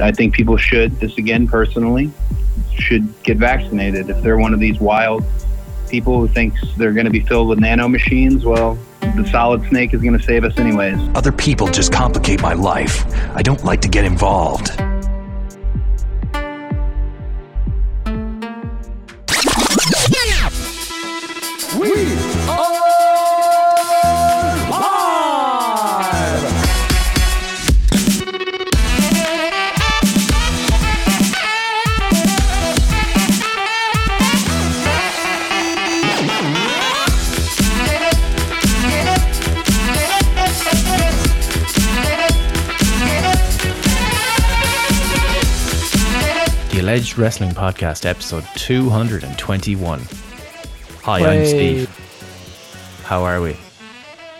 I think people should, this again personally, should get vaccinated. If they're one of these wild people who thinks they're going to be filled with nano machines, well, the solid snake is going to save us anyways. Other people just complicate my life. I don't like to get involved. The Alleged Wrestling Podcast, episode 221. Hi, I'm Steve. How are we?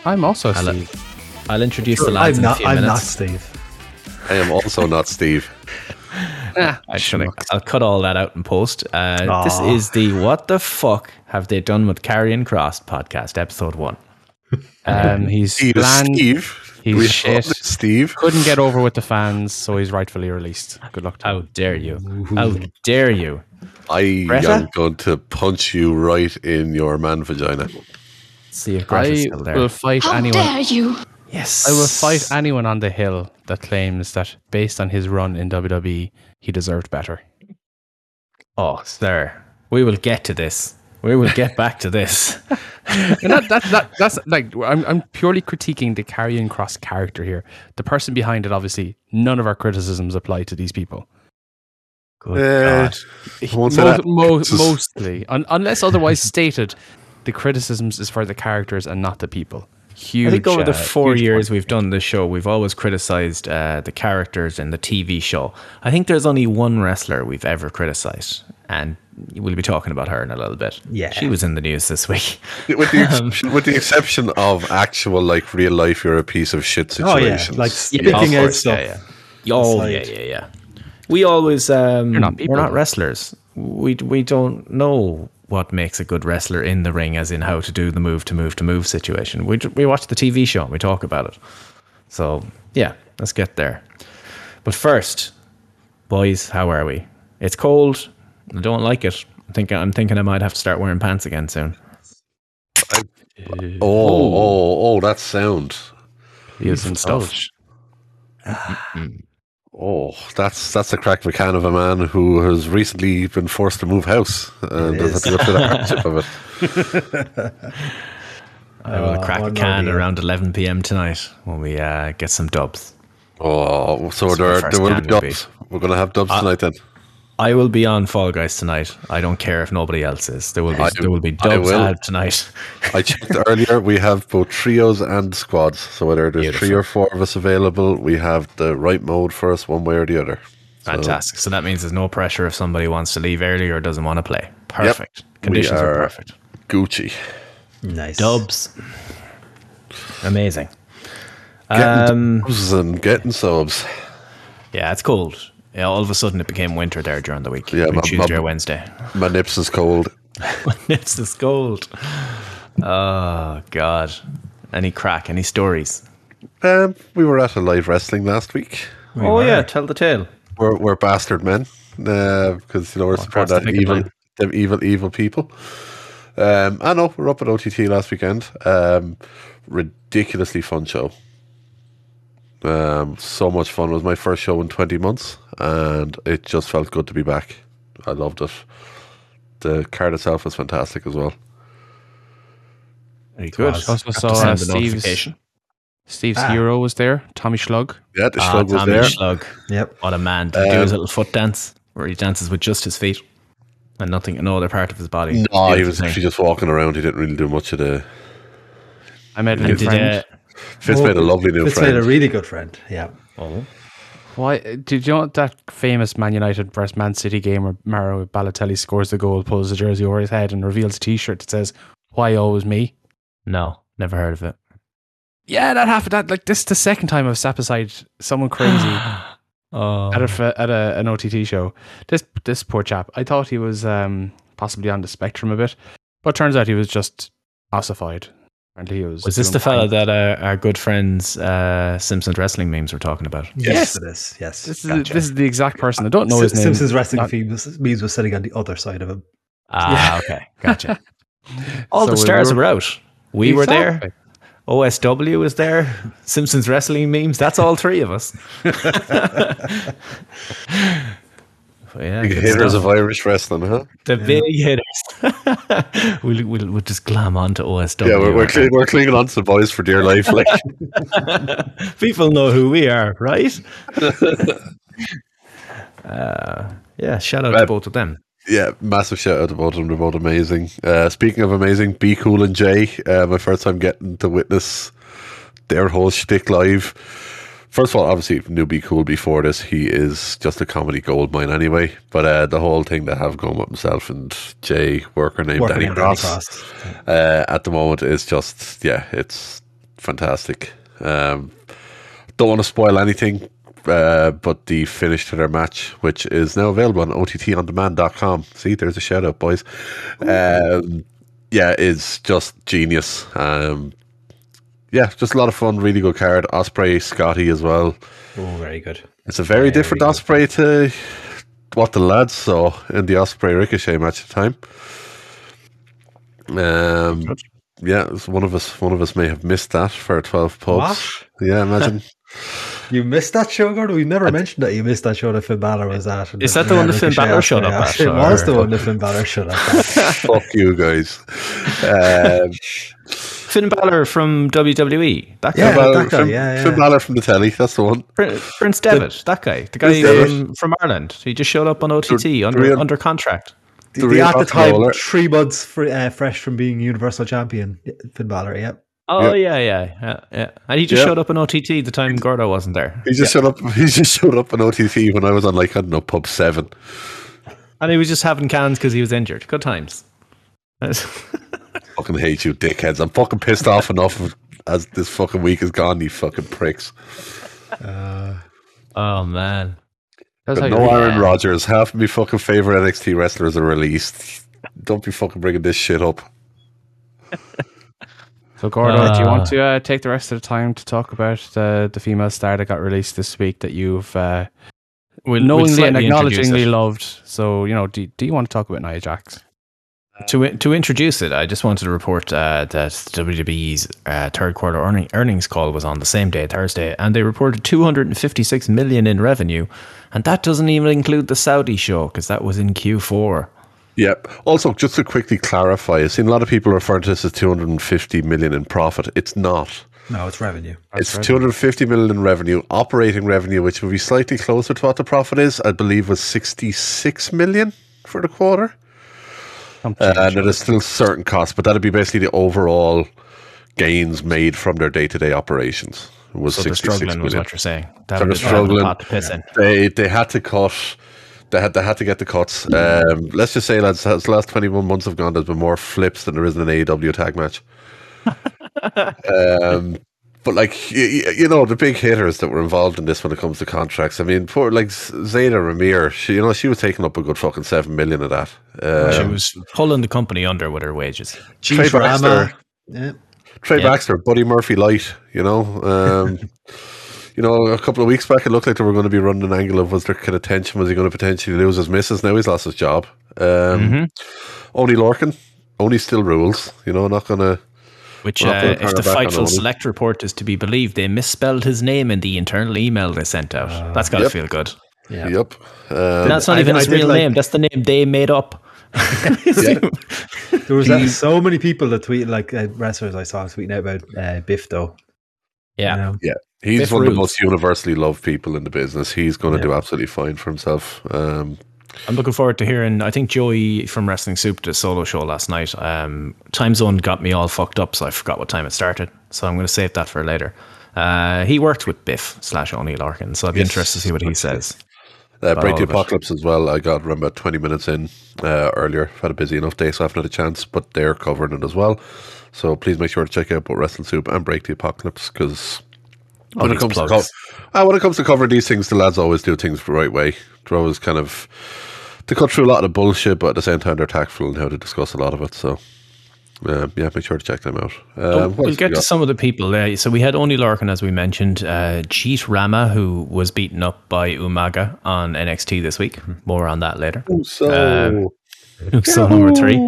I'm also I'll, Steve. I'll introduce the lads I'm in a not. few I'm not minutes. Steve. I am also not Steve. Actually, I'll cut all that out in post. Uh, this is the What the Fuck Have They Done with Karrion Kross podcast, episode one. Um, he's Steve is bland. Steve. He's We shit. Steve. Couldn't get over with the fans, so he's rightfully released. Good luck to How him. dare you? How dare you? I Greta? am going to punch you right in your man vagina. See if Greta's I still there. will fight How anyone. dare you? yes. I will fight anyone on the hill that claims that based on his run in WWE, he deserved better. Oh, sir. We will get to this. We will get back to this. And that, that, that, that's like I'm, I'm purely critiquing the Karrion Kross character here. The person behind it, obviously, none of our criticisms apply to these people. Good Uh, God. I won't say Mo- that. mo- mostly, Un- unless otherwise stated, the criticisms is for the characters and not the people. Huge. I think over the uh, four huge years point. we've done this show, we've always criticized uh, the characters in the TV show. I think there's only one wrestler we've ever criticized, and we'll be talking about her in a little bit. Yeah. she was in the news this week. with, the exception, with the exception of actual, like, real life, you're a piece of shit Oh yeah, situations. like Yeah, picking of out stuff. yeah, yeah. Oh yeah, yeah, yeah. We always um, not people, we're not wrestlers. We we don't know what makes a good wrestler in the ring, as in how to do the move to move to move situation. We we watch the TV show and we talk about it. So yeah, let's get there. But first, boys, how are we? It's cold. I don't like it. I'm thinking I'm thinking I might have to start wearing pants again soon. oh, oh, oh, that sound. Using stuff. Oh, that's that's a crack of a can of a man who has recently been forced to move house and has had to go through the hardship of it. I will Uh, crack a can more around 11 p.m. tonight when we uh, get some dubs. Oh, so That's there, there will be can will dubs. We're going to have dubs tonight then. I will be on Fall Guys tonight. I don't care if nobody else is. There will be I- there will be I dubs will. out tonight. I checked earlier. We have both trios and squads. So whether there's three or four of us available, we have the right mode for us, one way or the other. So Fantastic. So that means there's no pressure if somebody wants to leave early or doesn't want to play. Perfect. Conditions are, are- perfect. Gucci. Nice. Dubs. Amazing. Getting Um, dubs and getting subs. yeah, it's cold. Yeah, all of a sudden it became winter there during the week. Yeah, my- Tuesday my- or Wednesday. My nips is cold. my nips is cold. Oh God. Any crack? Any stories? Um, we were at a live wrestling last week. oh yeah, tell the tale. We're, we're bastard men because you know we're supporting across the that evil, line. them evil, evil people. Um, I know we're up at OTT last weekend. Um, ridiculously fun show. Um, so much fun. It was my first show in twenty months, and it just felt good to be back. I loved it. The card itself was fantastic as well. Very good. Also Have saw uh, the Steve's. Steve's Ah. hero was there, Tommy Schlug. Yeah, the Ah, slug was there. Tommy there. Schlug. Yep. What a man. Did he do his Um, little foot dance where he dances with just his feet and nothing, no other part of his body? No, he was actually just walking around. He didn't really do much of the. I met a new And did, friend. uh, Fitz made a lovely new friend. Fitz friend. made a really good friend. Yeah. Why did you know that famous Man United versus Man City game where Mario Balotelli scores the goal, pulls the jersey over his head, and reveals a T-shirt that says "Why always me"? no, never heard of it. Yeah, that happened. That like this is the second time I've sat beside someone crazy Oh, at a f- at a, an OTT show. This this poor chap. I thought he was um, possibly on the spectrum a bit, but turns out he was just ossified. Apparently he was. Was this the fella fine. that uh, our good friends uh, Simpsons wrestling memes were talking about? Yes, it is. Yes. This is Gotcha. this is the exact person. I don't know his name. Simpsons wrestling Not- memes, memes was sitting on the other side of him. Ah, okay, gotcha. All So the we stars were- were out. We were there. Exactly. OSW was there. Simpsons wrestling memes. That's all three of us. But yeah, Big good hitters stuff. of Irish wrestling, huh? the big hitters. we'll, we'll we'll just glam on to OSW. Yeah, we're, we're, cling, we're clinging on to the boys for dear life. Like, People know who we are, right? uh, yeah, shout out Uh, to both of them. yeah, massive shout out to both of them. They're both amazing. Uh, speaking of amazing, Be Cool and Jay, uh, my first time getting to witness their whole shtick live. First of all, obviously, knew Be Cool before this. He is just a comedy goldmine anyway. But uh, the whole thing they have going with himself and Jay, worker named Working Danny on Danny Cross, Cross. uh, at the moment is just, yeah, it's fantastic. Um, don't want to spoil anything, uh, but the finish to their match, which is now available on OTTOndemand.com. See, there's a shout out, boys. Um, yeah, is just genius. Um, yeah, just a lot of fun. Really good card. Ospreay, Scotty as well. Oh, very good. It's a very, Very different good. Ospreay to what the lads saw in the Ospreay Ricochet match at the time. Um, yeah, one of us. One of us may have missed that for twelve pubs. Yeah, imagine. You missed that show, Gordon? We never mentioned that you missed that show that Finn Balor was at. Is that the one that Finn Balor showed up at, It was the or- one that Finn Balor showed up at. Fuck you guys. Um, Finn Balor from WWE. That guy. Yeah, Finn Balor- that guy, Finn- yeah, yeah. Finn Balor from the telly. That's the one. Prin- Prince Devitt, that guy, the guy from, from Ireland. He just showed up on OTT The under real- under contract. The, The the- real at the rock time, roller. three months fr- uh, fresh from being Universal Champion, Finn Balor. Yep. Oh yeah, yeah, yeah, yeah. And he just Yeah. showed up on OTT the time Gordo wasn't there, He just showed up. He just showed up on OTT when I was on like I don't know pub seven. and he was just having cans because he was injured. Good times. Fucking hate you, dickheads. I'm fucking pissed off enough as this fucking week is gone. You fucking pricks. oh man, But no read it. Aaron Rodgers. Half of my fucking favorite NXT wrestlers are released. Don't be fucking bringing this shit up. So, Gordo, do you want to uh, take the rest of the time to talk about the the female star that got released this week that you've uh, we'll, knowingly we'll and acknowledgingly loved? So, you know, do, do you want to talk about Nia Jax? To to introduce it, I just wanted to report uh, that WWE's uh, third quarter earning, earnings call was on the same day, Thursday, and they reported 256 million in revenue, and that doesn't even include the Saudi show because that was in Q4. Yep. Also, just to quickly clarify, I've seen a lot of people refer to this as 250 million in profit. It's not. No, it's revenue. it's 250 million in revenue. Operating revenue, which would be slightly closer to what the profit is, I believe was 66 million for the quarter. Uh, and there is still certain costs, but that'd be basically the overall gains made from their day-to-day operations. Was So they're 66 struggling, was what you're saying. That so they're struggling. pot to piss in. They they had to cut. They had they had to get the cuts. Um, let's just say, lads, as the last twenty one months have gone, there's been more flips than there is in an AEW tag match. um, but like you, you know, the big hitters that were involved in this when it comes to contracts. I mean, poor like Zayda Ramier, she you know she was taking up a good fucking seven million of that. She Um, was pulling the company under with her wages. Trey Baxter. Yeah. Trey Yeah. Baxter, Buddy Murphy light, you know. Um, you know, a couple of weeks back, it looked like they were going to be running an angle of was there kind of tension? Was he going to potentially lose his missus? Now he's lost his job. Um, Mm-hmm. Oney Lorcan, only still rules. You know, not going to. Which, Well, uh, if the Fightful Select report is to be believed, they misspelled his name in the internal email they sent out. That's got to Yep. feel good. Yeah. Yep. Um, That's not I- even I his did real like- name. That's the name they made up. There was uh, so many people that tweeted, like uh, wrestlers I saw tweeting out about uh, Biff, though. Yeah. You know? yeah, he's Biff one of the most universally loved people in the business. He's going to Yeah. do absolutely fine for himself. Um, I'm looking forward to hearing. I think Joey from Wrestling Soup did a solo show last night. Um, time zone got me all fucked up, so I forgot what time it started. So I'm going to save that for later. Uh, he worked with Biff slash Oney Lorcan, so I'd be Yes. interested to see what he says. Uh, Break the. Apocalypse as well. I got around about 20 minutes in uh, earlier. Had a busy enough day, so I haven't had a chance, but they're covering it as well. So please make sure to check out both Wrestling Soup and Break the Apocalypse because when, it comes to co- uh, when it comes to covering these things, the lads always do things the right way. They're kind of. They cut through a lot of the bullshit, but at the same time, they're tactful in how to discuss a lot of it. So Um, yeah, make sure to check them out. Oh, Um, we'll get to some of the people. Uh, so we had Oney Lorcan, as we mentioned, uh, Jeet Rama, who was beaten up by Umaga on NXT this week. More on that later. So, So number three,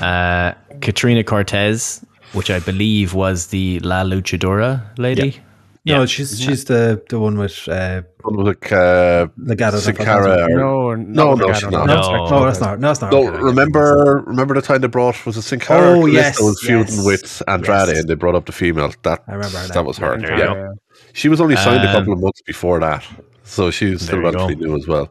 uh, Katrina Cortez, which I believe was the La Luchadora lady. No, Yeah. she's she's the the one with uh, what was it? Uh, Legado. Sin Cara or- No, No, no, no, no, she's not. no, No. No, that's not. No, that's not. No, okay. remember remember the time they brought was it Sin Cara? Oh, Kalisto yes, was feuding yes, with Andrade, yes. and they brought up the female. That I remember her that was her. There Yeah, she was only signed a Um, couple of months before that, so she's still There you relatively new as well.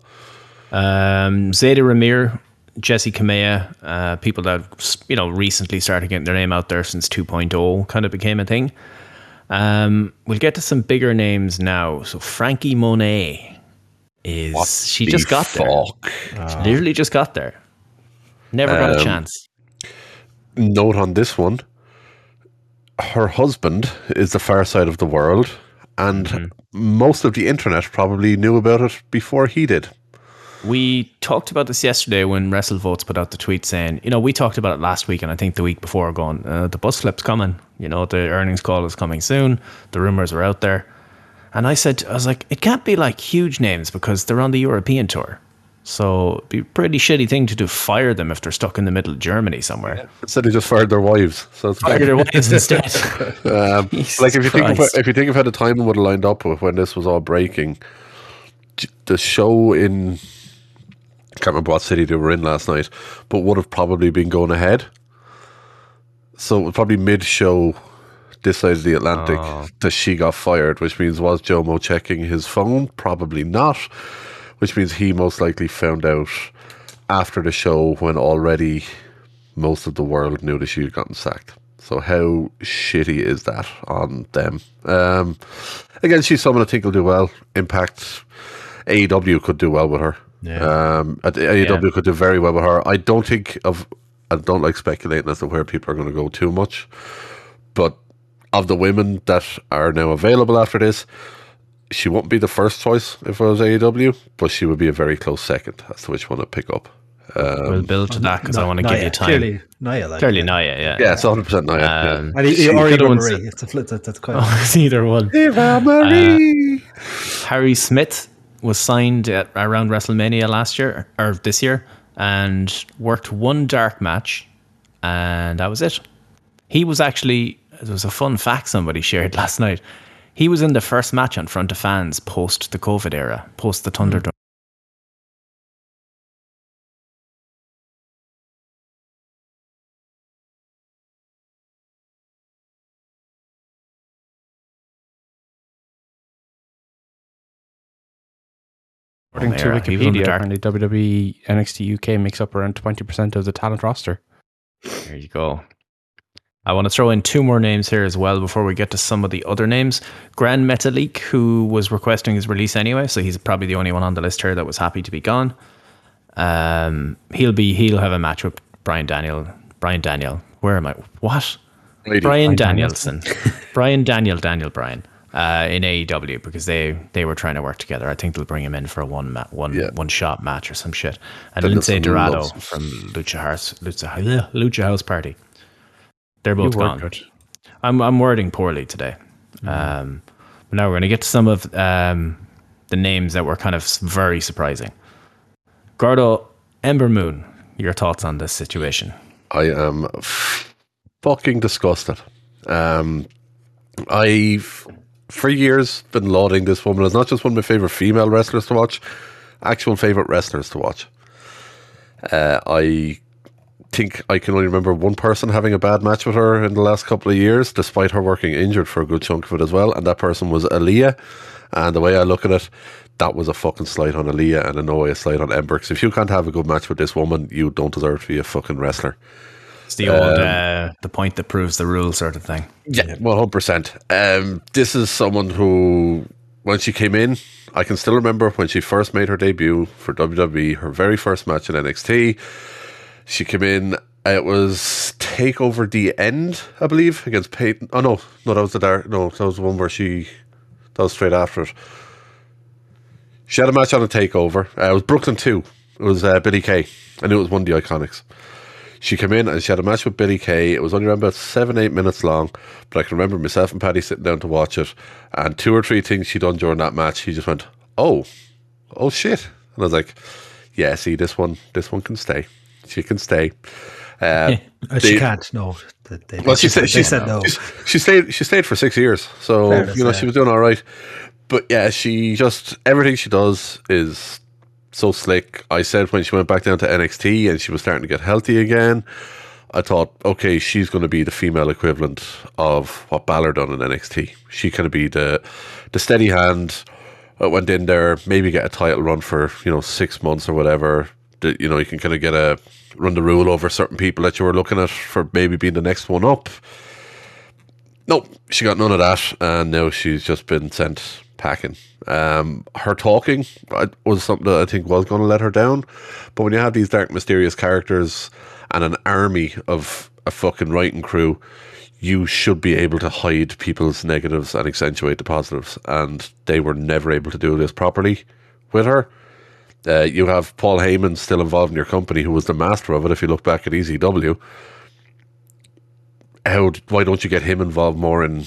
Um, Zayda Ramier, Jessi Kamea, uh, people that you know recently started getting their name out there since 2.0 kind of became a thing. Um, we'll get to some bigger names now. So Frankie Monet is she just got fuck? there? Literally just got there. Never got a Um, chance. Note on this one: her husband is the far side of the world, and Mm-hmm. most of the internet probably knew about it before he did. We talked about this yesterday when WrestleVotes put out the tweet saying, you know, we talked about it last week and I think the week before going, uh, the bus flip's coming. You know, the earnings call is coming soon. The rumors are out there. And I said, I was like, it can't be like huge names because they're on the European tour. So it'd be a pretty shitty thing to do, fire them if they're stuck in the middle of Germany somewhere. Instead, they just fired their wives. So it's Fire their wives instead. Um, like if you think of, if you think of how the timing would have lined up with when this was all breaking, the show in can't remember what city they were in last night, but would have probably been going ahead. So it was probably mid show this side of the Atlantic that she got fired, which means was Jomo checking his phone? Probably not. Which means he most likely found out after the show when already most of the world knew that she had gotten sacked. So how shitty is that on them? Um, again, she's someone I think will do well. Impact AEW could do well with her. Um, at- AEW could do very well with her. I don't think of. I don't like speculating as to where people are going to go too much, but of the women that are now available after this, she won't be the first choice if it was AEW, but she would be a very close second as to which one to pick up. we'll build to that because I want to give you time. Clearly, Nia, like, Clearly, Nia, yeah. Yeah, it's 100 percent Nia. Um, And he, She he, or Eva Marie. s- It's a flip. That, that's quite. It's either one. Eva Marie. Harry Smith was signed at around WrestleMania last year or this year and worked one dark match and that was it. He was actually there was a fun fact somebody shared last night. He was in the first match on front of fans post the COVID era, post the Thunderdome. According to era. He was on the Wikipedia, apparently WWE NXT UK makes up around 20% of the talent roster. There you go. I want to throw in two more names here as well before we get to some of the other names. Gran Metalik, who was requesting his release anyway, so he's probably the only one on the list here that was happy to be gone. Um, he'll be he'll have a match with Brian Daniel. Brian Daniel, where am I? What? Lady. Brian Danielson, Brian Daniel, Daniel Bryan uh, in AEW because they they were trying to work together. I think they'll bring him in for a one ma- one Yeah. one shot match or some shit. And That Lince Dorado from Lucha House Lucha, Lucha House Party. They're both gone. good. I'm I'm wording poorly today. Um, but now we're going to get to some of um, the names that were kind of very surprising. Gordo Ember Moon, your thoughts on this situation? I am f- fucking disgusted. Um, I've for years been lauding this woman as not just one of my favorite female wrestlers to watch, actual favorite wrestlers to watch. Uh, I think I can only remember one person having a bad match with her in the last couple of years, despite her working injured for a good chunk of it as well. And that person was Aliyah. And the way I look at it, that was a fucking slight on Aliyah and in no way a slight on Ember. 'Cause if you can't have a good match with this woman, you don't deserve to be a fucking wrestler. It's the old uh, the point that proves the rule sort of thing. Yeah, one hundred percent. Um, this is someone who, when she came in, I can still remember when she first made her debut for WWE, her very first match in NXT. She came in. It was Takeover the End, I believe, against Peyton. Oh no, no, that was the dark. No, that was the one where she. That was straight after it. She had a match on a Takeover. Uh, it was Brooklyn Two. It was uh, Billie Kay. I knew it was one of the Iconics. She came in and she had a match with Billie Kay. It was only around about seven, eight minutes long, but I can remember myself and Paddy sitting down to watch it, and two or three things she done during that match. He just went, "Oh, oh shit," and I was like, "Yeah, see, this one, this one can stay. She can stay." Uh, Uh, she they- can't. No. They, they, well, she said they she said no. She, she stayed. She stayed for six years, so Fair enough, you know yeah. she was doing all right. But yeah, she just everything she does is so slick. I said when she went back down to NXT and she was starting to get healthy again, I thought, okay, she's going to be the female equivalent of what Balor done in NXT. She kind of be the the steady hand that went in there, maybe get a title run for you know six months or whatever. You know you can kind of get a run the rule over certain people that you were looking at for maybe being the next one up. Nope, she got none of that, and now she's just been sent packing. Um, her talking uh, was something that I think was going to let her down, but when you have these dark, mysterious characters and an army of a fucking writing crew, you should be able to hide people's negatives and accentuate the positives, and they were never able to do this properly with her. Uh, you have Paul Heyman still involved in your company, who was the master of it. If you look back at ECW, how why don't you get him involved more in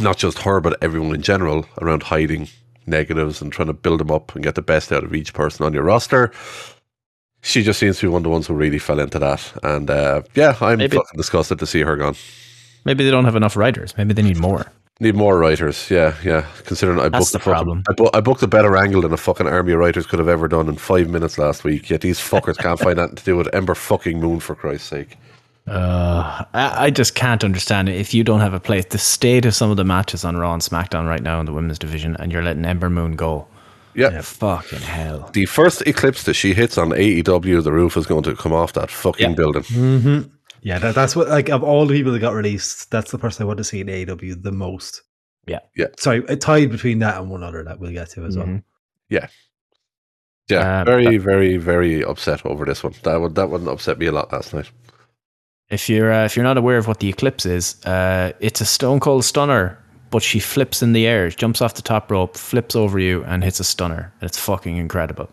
not just her but everyone in general around hiding negatives and trying to build them up and get the best out of each person on your roster? She just seems to be one of the ones who really fell into that, and uh, yeah, I'm Maybe- fucking disgusted to see her gone. Maybe they don't have enough writers. Maybe they need more. Need more writers, yeah, yeah. Considering I That's booked the fucking- problem. I, bu- I booked a better angle than a fucking army of writers could have ever done in five minutes last week. Yet these fuckers can't find anything to do with Ember fucking Moon for Christ's sake. Uh, I, I just can't understand it. If you don't have a place, the state of some of the matches on Raw and SmackDown right now in the women's division, and you're letting Ember Moon go, Yeah, fucking hell. the first eclipse that she hits on AEW, the roof is going to come off that fucking Yeah. building. Yeah, that, that's what like of all the people that got released, that's the person I want to see in AEW the most. Yeah. Yeah. Sorry, a tied between that and one other that we'll get to as well. Mhm. Yeah, Uh, very, very, very upset over this one. That one, that one upset me a lot last night. If you're uh, if you're not aware of what the eclipse is, uh, it's a Stone Cold Stunner, but she flips in the air, jumps off the top rope, flips over you, and hits a stunner. And it's fucking incredible.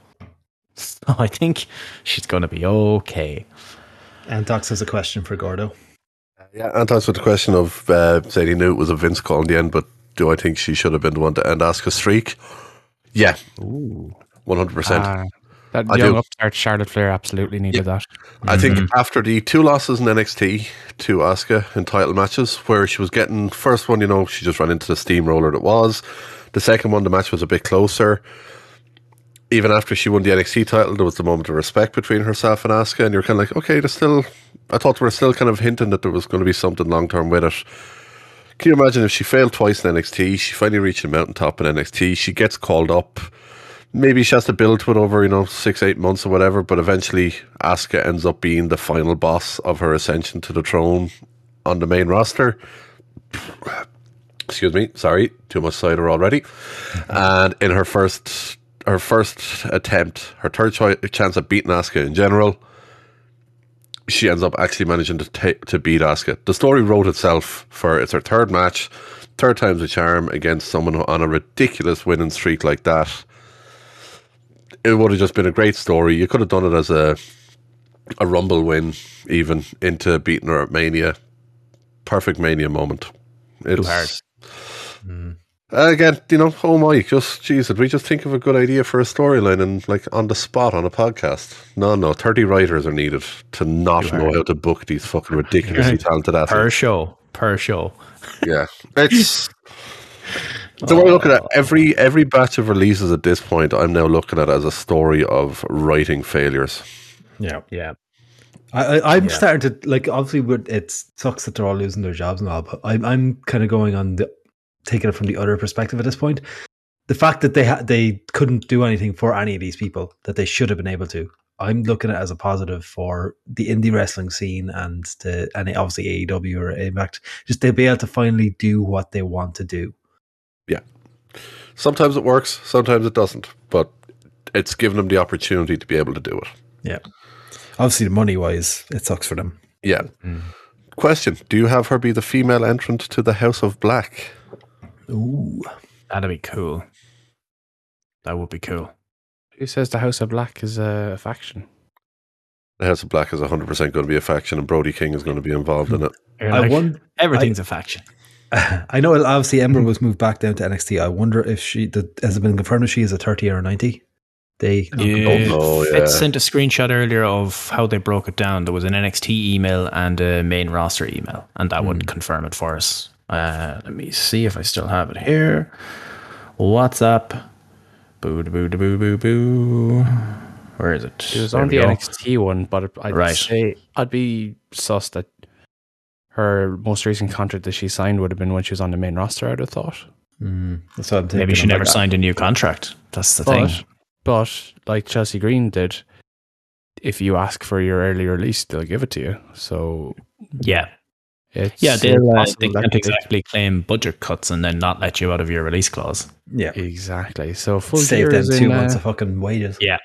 So I think she's gonna be okay. And Docs has a question for Gordo. Yeah, and that's with the question of uh, saying he knew it was a Vince call in the end, but do I think she should have been the one to end Asuka's streak? Yeah, one hundred percent. That I young do. upstart Charlotte Flair absolutely needed that. I think mm-hmm. after the two losses in NXT to Asuka in title matches, where she was getting first one, you know, she just ran into the steamroller that was. The second one, the match was a bit closer. Even after she won the NXT title, there was the moment of respect between herself and Asuka, and you're kind of like, okay, there's still. I thought we were still kind of hinting that there was going to be something long term with it. Can you imagine if she failed twice in NXT? She finally reached the mountaintop in NXT. She gets called up maybe she has to build to it over, you know, six, eight months or whatever, but eventually Asuka ends up being the final boss of her ascension to the throne on the main roster. Excuse me, sorry, too much cider already. And in her first her first attempt, her third choi- chance at beating Asuka in general, she ends up actually managing to ta- to beat Asuka. The story wrote itself for it's her third match, third time's a charm against someone on a ridiculous winning streak like that it would have just been a great story. You could have done it as a a rumble win, even into beating her at Mania. Perfect Mania moment. It's hard. Uh, again, you know, oh my, just jeez, did we just think of a good idea for a storyline and like on the spot on a podcast? No, no, thirty writers are needed to not know how to book these fucking ridiculously talented athletes Per show, per show. Yeah, it's. The way I look at it, every every batch of releases at this point, I'm now looking at as a story of writing failures. Yeah. Yeah. I, I, I'm starting to like. Obviously, it sucks that they're all losing their jobs and all, but I'm I'm kind of going on the taking it from the other perspective at this point. The fact that they ha- they couldn't do anything for any of these people that they should have been able to. I'm looking at it as a positive for the indie wrestling scene and the and obviously AEW or Impact. Just they'll be able to finally do what they want to do. Sometimes it works, sometimes it doesn't, but it's given them the opportunity to be able to do it. Yeah. Obviously, the money wise, it sucks for them. Yeah. Mm. Question: Do you have her be the female entrant to the House of Black? Ooh. That'd be cool. That would be cool. Who says the House of Black is a faction? The House of Black is 100% going to be a faction, and Brody King is going to be involved in it. You're I like, won- everything's a faction. I know obviously Ember was moved back down to NXT. I wonder if she the, has it been confirmed if she is a 30 or a 90? They Yeah, know, yeah. Fitz sent a screenshot earlier of how they broke it down. There was an NXT email and a main roster email, and that would confirm it for us. Uh, let me see if I still have it here. WhatsApp. Boo boo boo boo boo. Where is it? It was There on the go. NXT one, but I'd Right. say I'd be sus that her most recent contract that she signed would have been when she was on the main roster. I'd have thought. Mm, that's what I'm thinking. Maybe she never like, signed a new contract. That's the But, thing. but like Chelsea Green did, if you ask for your early release, they'll give it to you. So Yeah, it's yeah. They'll, uh, they can't they- exactly claim budget cuts and then not let you out of your release clause. Yeah. Exactly. So full Save gear them is two in, months uh, of fucking wages. Yeah.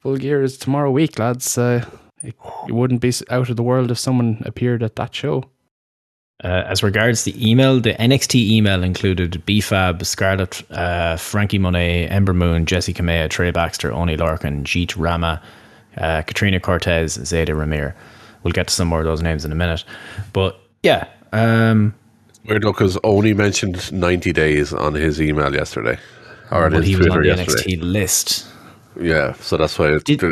full gear is tomorrow week, lads. Uh, it, it wouldn't be out of the world if someone appeared at that show. Uh, as regards the email, the NXT email included BFAB, Scarlett, uh, Frankie Monet, Ember Moon, Jessi Kamea, Trey Baxter, Oney Lorcan, Jeet Rama, uh, Katrina Cortez, Zayda Ramier. We'll get to some more of those names in a minute. But yeah, um, Weird though, because Oni mentioned 90 days on his email yesterday. Or on but his he was Twitter on the yesterday. NXT list. Yeah, so that's why it's, Did-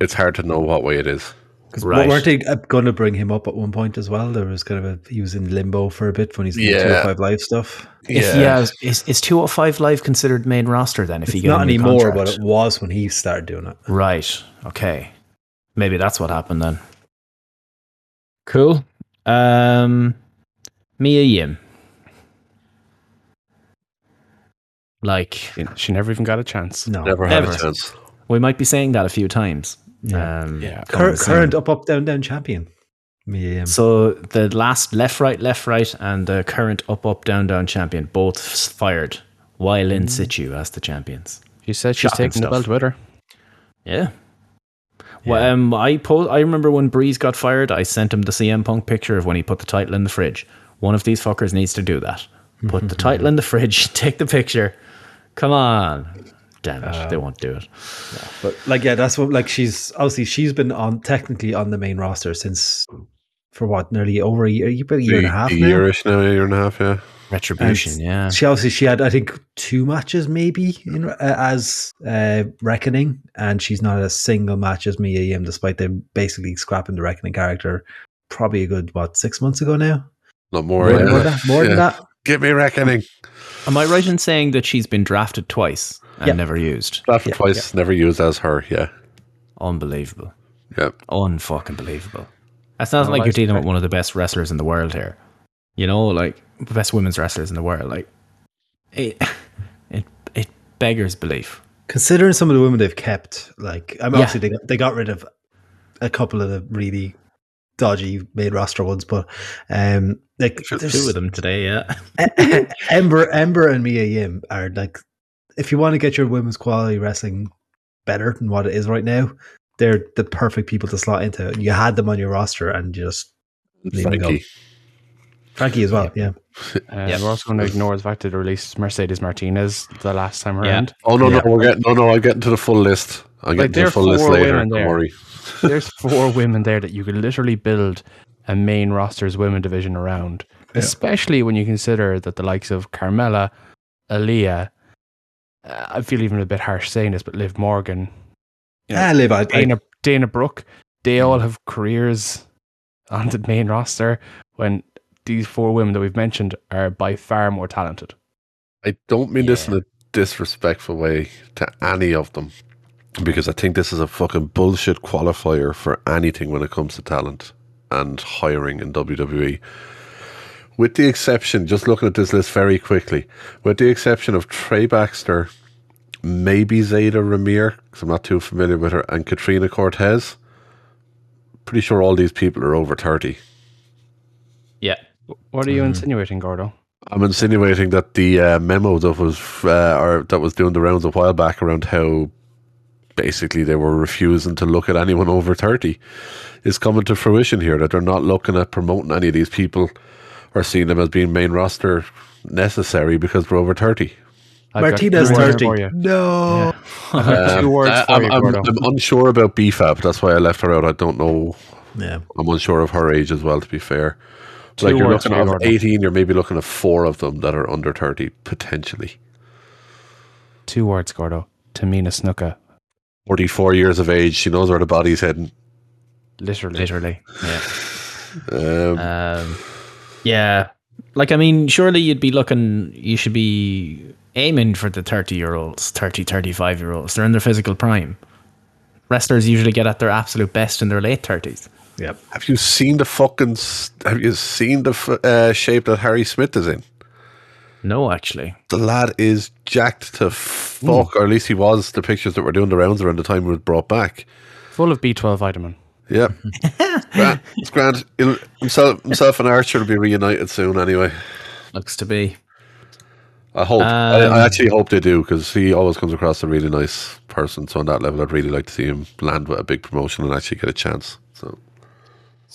it's hard to know what way it is. Because Right. weren't they going to bring him up at one point as well? There was kind of a he was in limbo for a bit when he's in Yeah. the 205 live stuff. If he has, is, is 205 Live considered main roster then? If It's you get not a anymore, contract? but it was when he started doing it. Right. Okay. Maybe that's what happened then. Cool. Um, Mia Yim. Like She, she never even got a chance. No, Never had Never. a chance. We might be saying that a few times. Yeah. Um, Yeah. Cur- current up, up, down, down champion. Me, um, So the last left, right, left, right, and the current up, up, down, down champion both fired while in situ as the champions. She said she's Shocking taking the belt with her. Yeah. Well, um, I po- I remember when Breeze got fired, I sent him the CM Punk picture of when he put the title in the fridge. One of these fuckers needs to do that. Put the title in the fridge, take the picture. Come on. Damn it, they won't do it. But like, yeah, that's what. Like, she's obviously she's been on technically on the main roster since for what nearly over a year, about a year and a half a now. yearish now, a year and a half, yeah. Retribution, And yeah. She obviously she had I think two matches maybe in, uh, as uh, Reckoning, and she's not a single match as Mia Yim, despite them basically scrapping the Reckoning character. Probably a good what six months ago now. Not more. More, yeah. than, more, than, more than that. Give me reckoning. Am I right in saying that she's been drafted twice and Yeah. never used? Drafted Yeah, twice, never used as her, yeah. Unbelievable. Yeah. Unfucking believable. That sounds like you're dealing with one of the best wrestlers in the world here. You know, like the best women's wrestlers in the world. Like it, it, it beggars belief. Considering some of the women they've kept, like I mean, Yeah. obviously they got, they got rid of a couple of the really dodgy main roster ones, but um, like there's- Two of them today, yeah. Ember, Ember, and Mia Yim are like, if you want to get your women's quality wrestling better than what it is right now, they're the perfect people to slot into. You had them on your roster and you just leave them go. Frankie. Frankie as well, yeah. Uh, Yep. We're also going to ignore the fact that they released Mercedes Martinez the last time Yeah. around. Oh no, Yeah. no, we're getting no no, I'm getting to the full list. I'm Like, getting to there the full list later. Don't there. worry. There's four women there that you could literally build a main roster's women division around, especially when you consider that the likes of Carmella, Aliyah, uh, I feel even a bit harsh saying this, but Liv Morgan, you know, Ah, Liv, I, I, Dana, Dana Brooke, they all have careers on the main roster when these four women that we've mentioned are by far more talented. I don't mean this in a disrespectful way to any of them. Because I think this is a fucking bullshit qualifier for anything when it comes to talent and hiring in WWE. With the exception, just looking at this list very quickly, with the exception of Trey Baxter, maybe Zayda Ramier, because I'm not too familiar with her, and Katrina Cortez, pretty sure all these people are over 30. Yeah. What are you insinuating, Gordo? I'm insinuating that the uh, memo that was uh, or that was doing the rounds a while back around how basically they were refusing to look at anyone over 30 is coming to fruition here that they're not looking at promoting any of these people or seeing them as being main roster necessary because we're over 30 I've Martinez thirty. No. I've got two Um, words I- for I'm, you, I'm, Gordo. I'm unsure about BFAB. That's why I left her out. I don't know. Yeah. I'm unsure of her age as well. To be fair, Two like you're looking for at 18, you're maybe looking at four of them that are under 30 potentially. Two words, Gordo. Tamina Snuka. 44 years of age. She knows where the body's heading. Literally. Literally. Yeah. Um, Um, yeah. Like, I mean, surely you'd be looking, you should be aiming for the 30 year olds, 30, 35 year olds. They're in their physical prime. Wrestlers usually get at their absolute best in their late 30s. Yep. have you seen the fucking? Have you seen the uh, shape that Harry Smith is in? No, actually. The lad is jacked to fuck, or at least he was. The pictures that were doing the rounds around the time he was brought back. Full of B12 vitamin. Yeah, Grant, it's grand. He'll, himself, himself and Archer will be reunited soon. Anyway, Looks to be. I hope. I, Um, I actually hope they do because he always comes across a really nice person. So on that level, I'd really like to see him land with a big promotion and actually get a chance. So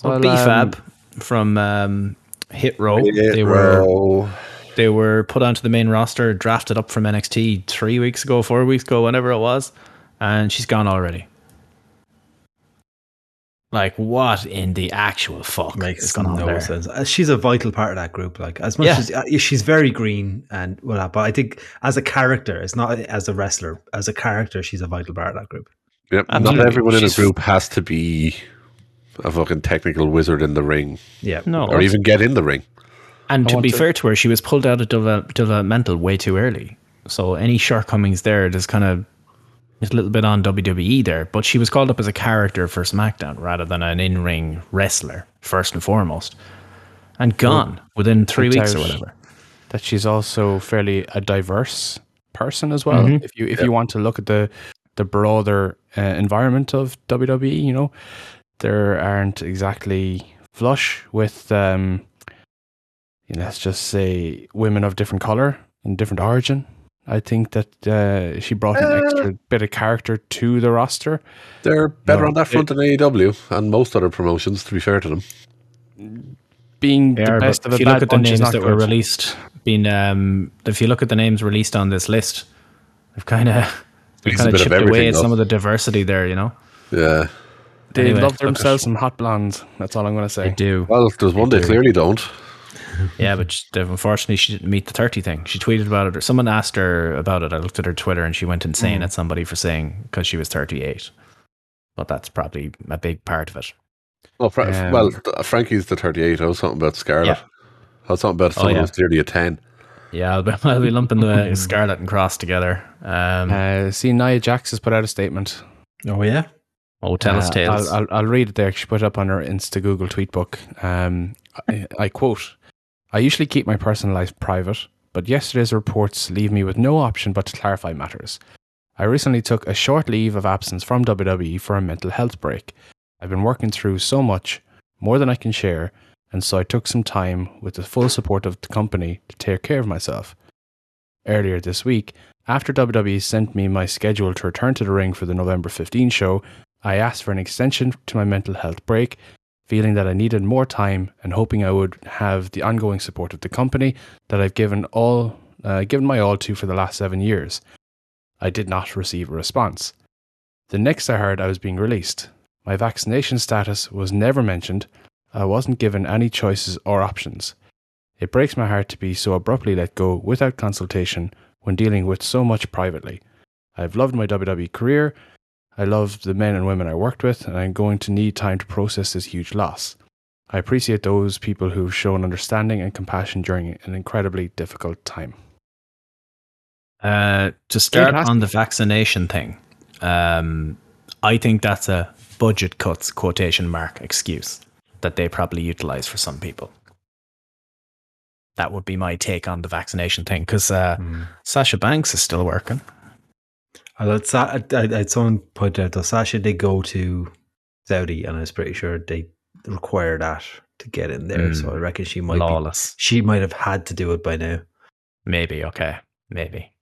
Well, Well, um, from um, Hit Row, they were Row. they were put onto the main roster, drafted up from NXT three weeks ago, four weeks ago, whenever it was, and she's gone already. Like what in the actual fuck is Makes going on no there? sense. Uh, She's a vital part of that group. Like as much Yeah. as uh, she's very green and well, but I think as a character, it's not as a wrestler. As a character, she's a vital part of that group. Yep. Not Absolutely. everyone in a group has to be a fucking technical wizard in the ring, Yeah. No, or even get in the ring. and to be to- fair to her, she was pulled out of developmental way too early. So any shortcomings there, just kind of it's a little bit on WWE there. But she was called up as a character for SmackDown rather than an in-ring wrestler first and foremost, and gone within three weeks or whatever. That she's also fairly a diverse person as well. Mhm. If you if you want to look at the the broader uh, environment of WWE, you know, there aren't exactly flush with um, you know, let's just say women of different color and different origin. I think that uh, she brought an extra bit of character to the roster. They're better No, on that front than AEW and most other promotions. To be fair to them, Being They the are, best of a if you bad look at the names not that were released, being um, if you look at the names released on this list, they've kind of they've kind of chipped away at some of the diversity there. You know, yeah. They Anyway, love themselves some hot blondes. That's all I'm going to they say. do. Well, there's one they clearly don't. Yeah, but she- unfortunately, she didn't meet the thirty thing. She tweeted about it, or someone asked her about it. I looked at her Twitter, and she went insane Mm. at somebody for saying because she was thirty-eight. But that's probably a big part of it. Well, Fra- Um, well, Frankie's the 38. I was something about Scarlett. Yeah. I was something about someone yeah. who's clearly a 10. Yeah, I'll be, I'll be lumping the Scarlet and Cross together. Um, Uh, see, Nia Jax has put out a statement. Oh yeah. oh, tell us Uh, tales. I'll, I'll, I'll read it there. She put it up on her Insta Google tweetbook. Um, I, I quote I usually keep my personal life private, but yesterday's reports leave me with no option but to clarify matters. I recently took a short leave of absence from WWE for a mental health break. I've been working through so much, more than I can share, and so I took some time with the full support of the company to take care of myself. Earlier this week, after WWE sent me my schedule to return to the ring for the November 15 show, I asked for an extension to my mental health break, feeling that I needed more time and hoping I would have the ongoing support of the company that I've given all uh, given my all to for the last seven years. I did not receive a response. The next I heard I was being released. My vaccination status was never mentioned. I wasn't given any choices or options. It breaks my heart to be so abruptly let go without consultation when dealing with so much privately. I've loved my WWE career. I love the men and women I worked with, and I'm going to need time to process this huge loss. I appreciate those people who've shown understanding and compassion during an incredibly difficult time. Uh, to start on the vaccination thing, um, I think that's a budget cuts quotation mark excuse that they probably utilize for some people. That would be my take on the vaccination thing because uh, Sasha Banks is still working. I let Sa- I, I, I- someone pointed out that Sasha did go to Saudi, and I was pretty sure they require that to get in there. Mm. So I reckon she might be, Lawless. she might have had to do it by now. Maybe, okay. Maybe.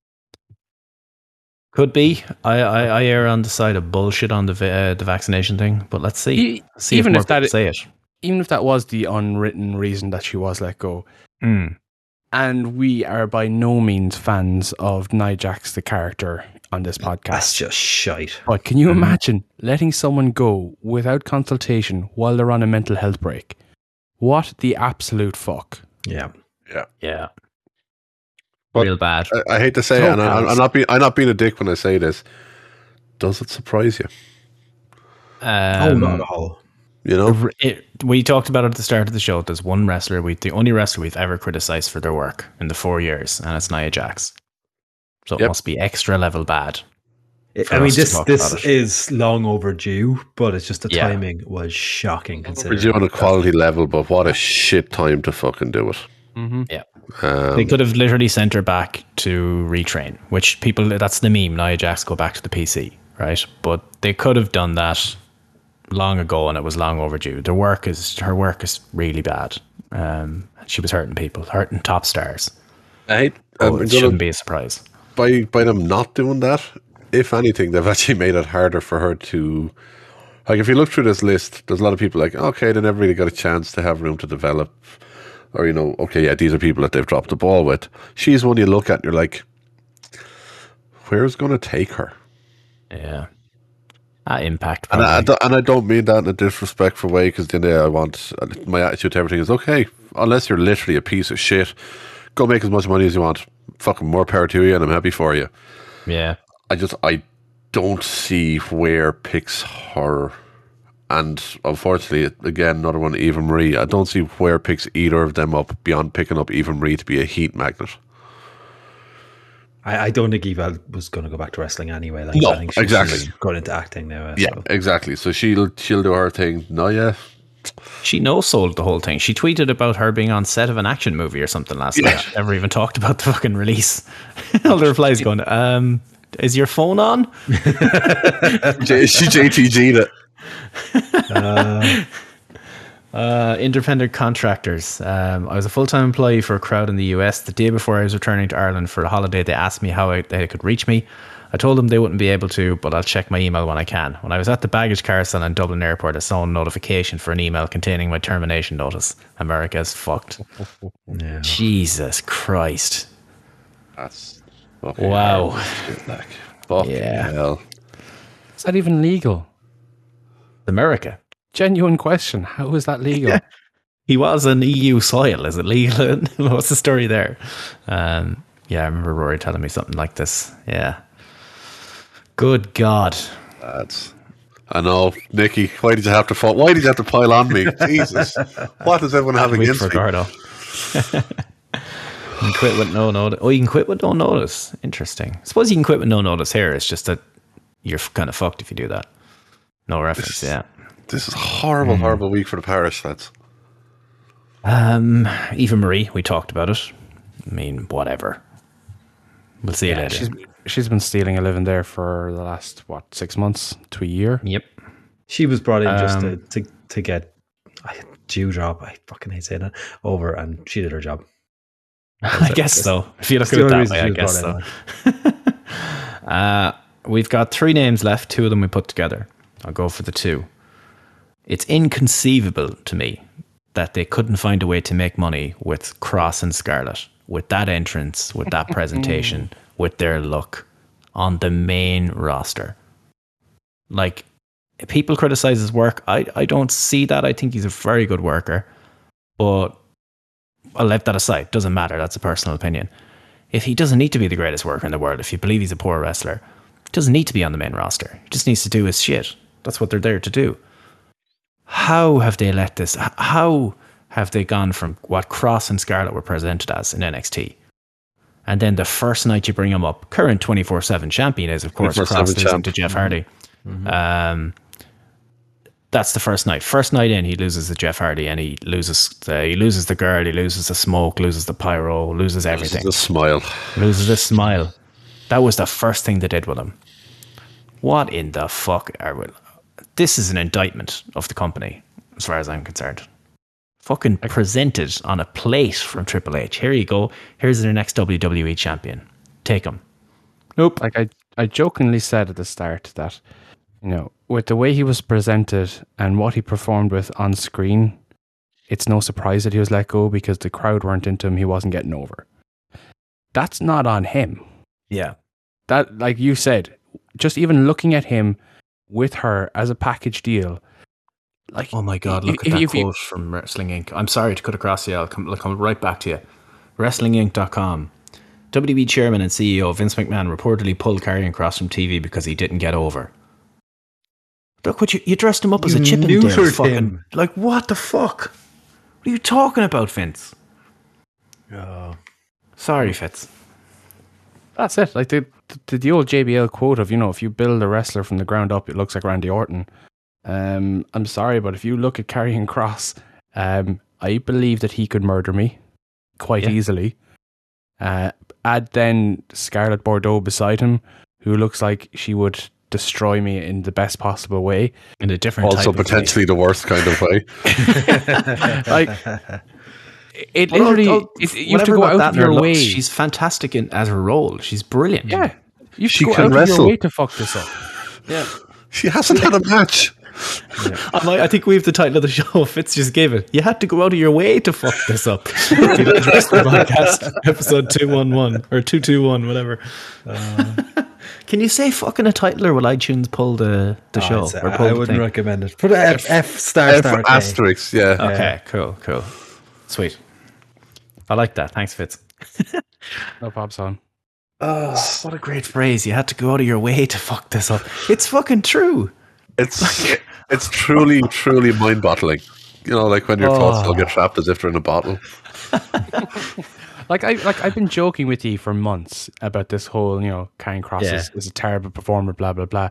Could be. I, I, I err on the side of bullshit on the uh, the vaccination thing, but let's see. E- see even if, more if that say it. Even if that was the unwritten reason that she was let go, Mm. And we are by no means fans of Nia Jax, the character on this podcast. That's just shite. But can you imagine letting someone go without consultation while they're on a mental health break? What the absolute fuck? Yeah. Yeah. Yeah. But- Real bad. I, I hate to say So it, and I, I'm not being I'm not being a dick when I say this. Does it surprise you? oh, Um, not at all. You know, it, we talked about it at the start of the show. There's one wrestler, we the only wrestler we've ever criticized for their work in the four years, and it's Nia Jax. So it Yep. must be extra level bad. I mean, this talk this about it. is long overdue, but it's just the Yeah. timing was shocking. Considering due on a quality level, but what a shit time to fucking do it. Mm-hmm. Um, They could have literally sent her back to retrain, which people, that's the meme. Nia Jax go back to the PC, right? But they could have done that long ago and it was long overdue. Their work is, her work is really bad. Um, she was hurting people, hurting top stars. I. Oh, I'm it gonna- shouldn't be a surprise. By by them not doing that, if anything, they've actually made it harder for her to. Like, if you look through this list, there's a lot of people like, okay, they never really got a chance to have room to develop, or you know, okay, yeah, these are people that they've dropped the ball with. She's one you look at and you're like, where's going to take her? Yeah. That impact. And I, and I don't mean that in a disrespectful way because then I want my attitude to everything is okay. Unless you're literally a piece of shit, go make as much money as you want. Fucking more power to you, and I'm happy for you. yeah. I just I don't see where picks her, and unfortunately, again, another one, Eva Marie. I don't see where picks either of them up beyond picking up Eva Marie to be a heat magnet. I, I don't think Eva was going to go back to wrestling anyway. Like, No, I think she's exactly. just going into acting now. uh, Yeah, so. exactly. So she'll she'll do her thing. No, yeah, She no sold the whole thing. She tweeted about her being on set of an action movie or something last night. Never even talked about the fucking release. All the replies going, um, is your phone on? She JTG'd it. Uh, Uh, independent contractors. Um, I was a full time employee for a crowd in the US. The day before I was returning to Ireland for a holiday, they asked me how I, they could reach me. I told them they wouldn't be able to, but I'll check my email when I can. When I was at the baggage carousel in Dublin Airport, I saw a notification for an email containing my termination notice. America's fucked. yeah. Jesus Christ. That's fucking Wow. shit, like, fucking Yeah. hell. Is that even legal? America. Genuine question. How is that legal? He was on EU soil. Is it legal? What's the story there? Um, yeah, I remember Rory telling me something like this. Yeah. Good God. That's. I know, Nikki. Why did you have to fall? Why did you have to pile on me? Jesus, what does everyone have against for me? You can quit with no notice. Oh, you can quit with no notice. Interesting. suppose you can quit with no notice here. It's just that you're kind of fucked if you do that. No reference. Yeah. This is a horrible, Hmm. horrible week for the parish lads. Um, Eva Marie, we talked about it. I mean, whatever. We'll see you later. she's she's been stealing a living there for the last what six months to a year. yep. She was brought in just to, Um, to, to get a Doudrop. I fucking hate saying that over, and she did her job. I guess so. If you look It's at it that way, I she guess brought so. uh, we've got three names left. Two of them we put together. I'll go for the two. It's inconceivable to me that they couldn't find a way to make money with Kross and Scarlett, with that entrance, with that presentation, with their look on the main roster. Like, people criticize his work. I, I don't see that. I think he's a very good worker. But I'll let that aside. Doesn't matter. That's a personal opinion. If he doesn't need to be the greatest worker in the world, if you believe he's a poor wrestler, he doesn't need to be on the main roster. He just needs to do his shit. That's what they're there to do. How have they let this? How have they gone from what Kross and Scarlett were presented as in NXT? And then the first night you bring him up, current 24 7 champion is, of course, 24/7 Kross losing to Jeff Hardy. Um, that's the first night. First night in, he loses to Jeff Hardy, and he loses. The, he loses the girl. He loses the smoke. Loses the pyro. Loses everything. Just smile. Loses the smile. That was the first thing they did with him. What in the fuck are we? This is an indictment of the company, as far as I'm concerned. Fucking presented on a plate from Triple H. Here you go. Here's their next WWE champion. Take him. Nope. Like I, I jokingly said at the start that, you know, with the way he was presented and what he performed with on screen, it's no surprise that he was let go because the crowd weren't into him. He wasn't getting over. That's not on him. Yeah. That, like you said, just even looking at him with her as a package deal, like Oh my god, look If- at that if you- quote from Wrestling Inc. I'm sorry to cut across you. I'll come, I'll come right back to you. WrestlingInc.com. WB chairman and CEO Vince McMahon reportedly pulled Karrion Kross from TV because he didn't get over. Look what you you dressed him up as You a Chippendale. neutered Fucking, him. Like what the fuck? What are you talking about, Vince? Oh. Sorry, Fitz. That's it. Like the, the the old JBL quote of you know if you build a wrestler from the ground up, it looks like Randy Orton. Um, I'm sorry, but if you look at Karrion Kross, um, I believe that he could murder me quite Yeah. easily. Uh, add then Scarlett Bordeaux beside him, who looks like she would destroy me in the best possible way. In a different way. Also type of way. potentially the worst kind of way. Like it Well, literally, oh, it, you have to go out of in her your looks, way. She's fantastic in as her role. She's brilliant. yeah, you have She to go can out of your way to fuck this up. yeah. She hasn't had a match. I, might- I think we have the title of the show. Fitz just gave it. You had to go out of your way to fuck this up. The Podcast, episode 211 or 221, whatever. Uh, Can you say fucking a title or will iTunes pull the, the ah, show? I'd say- or I, pull I the wouldn't thing? recommend it. Put a F, F star F star. K. asterisk, yeah. Okay, cool, cool. Sweet. I like that. Thanks, Fitz. No problem, son. Oh, what a great phrase. You had to go out of your way to fuck this up. It's fucking true. It's it's truly, truly mind boggling. You know, like when your thoughts oh. all get Oh. trapped as if they're in a bottle. Like I like I've been joking with you for months about this whole, you know, Karrion Kross Yeah. is, is a terrible performer, blah blah blah.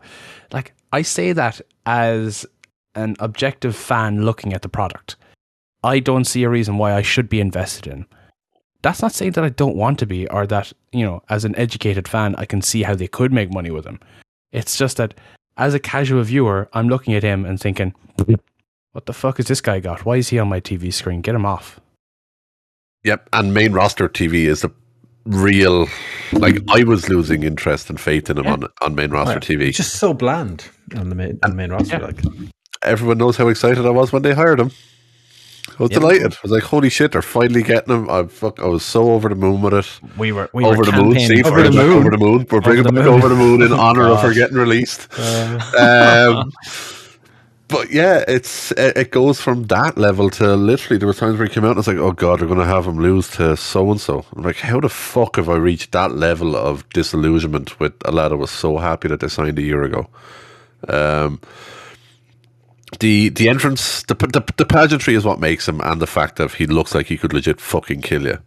Like I say that as an objective fan looking at the product. I don't see a reason why I should be invested in. That's not saying that I don't want to be or that, you know, as an educated fan I can see how they could make money with him. It's just that as a casual viewer, I'm looking at him and thinking, what the fuck has this guy got? Why is he on my TV screen? Get him off. Yep, and main roster TV is a real. Like I was losing interest and faith in him on on main roster TV. It's just so bland on the main, on the main roster. Yeah. Like, Everyone knows how excited I was when they hired him. I was delighted. I was like, "Holy shit! They're finally getting him." I fuck. I was so over the moon with it. We were we over were the moon, see, over the moon. Over the moon. We're bringing the back over the moon in honor of her getting released. uh, Um, but yeah, it's it, it goes from that level to literally there were times where he came out and it's like, oh god, they're going to have him lose to so and so. I'm like, how the fuck have I reached that level of disillusionment with a lad I was so happy that they signed a year ago? Um, the the entrance, the, the the pageantry is what makes him, and the fact that he looks like he could legit fucking kill you.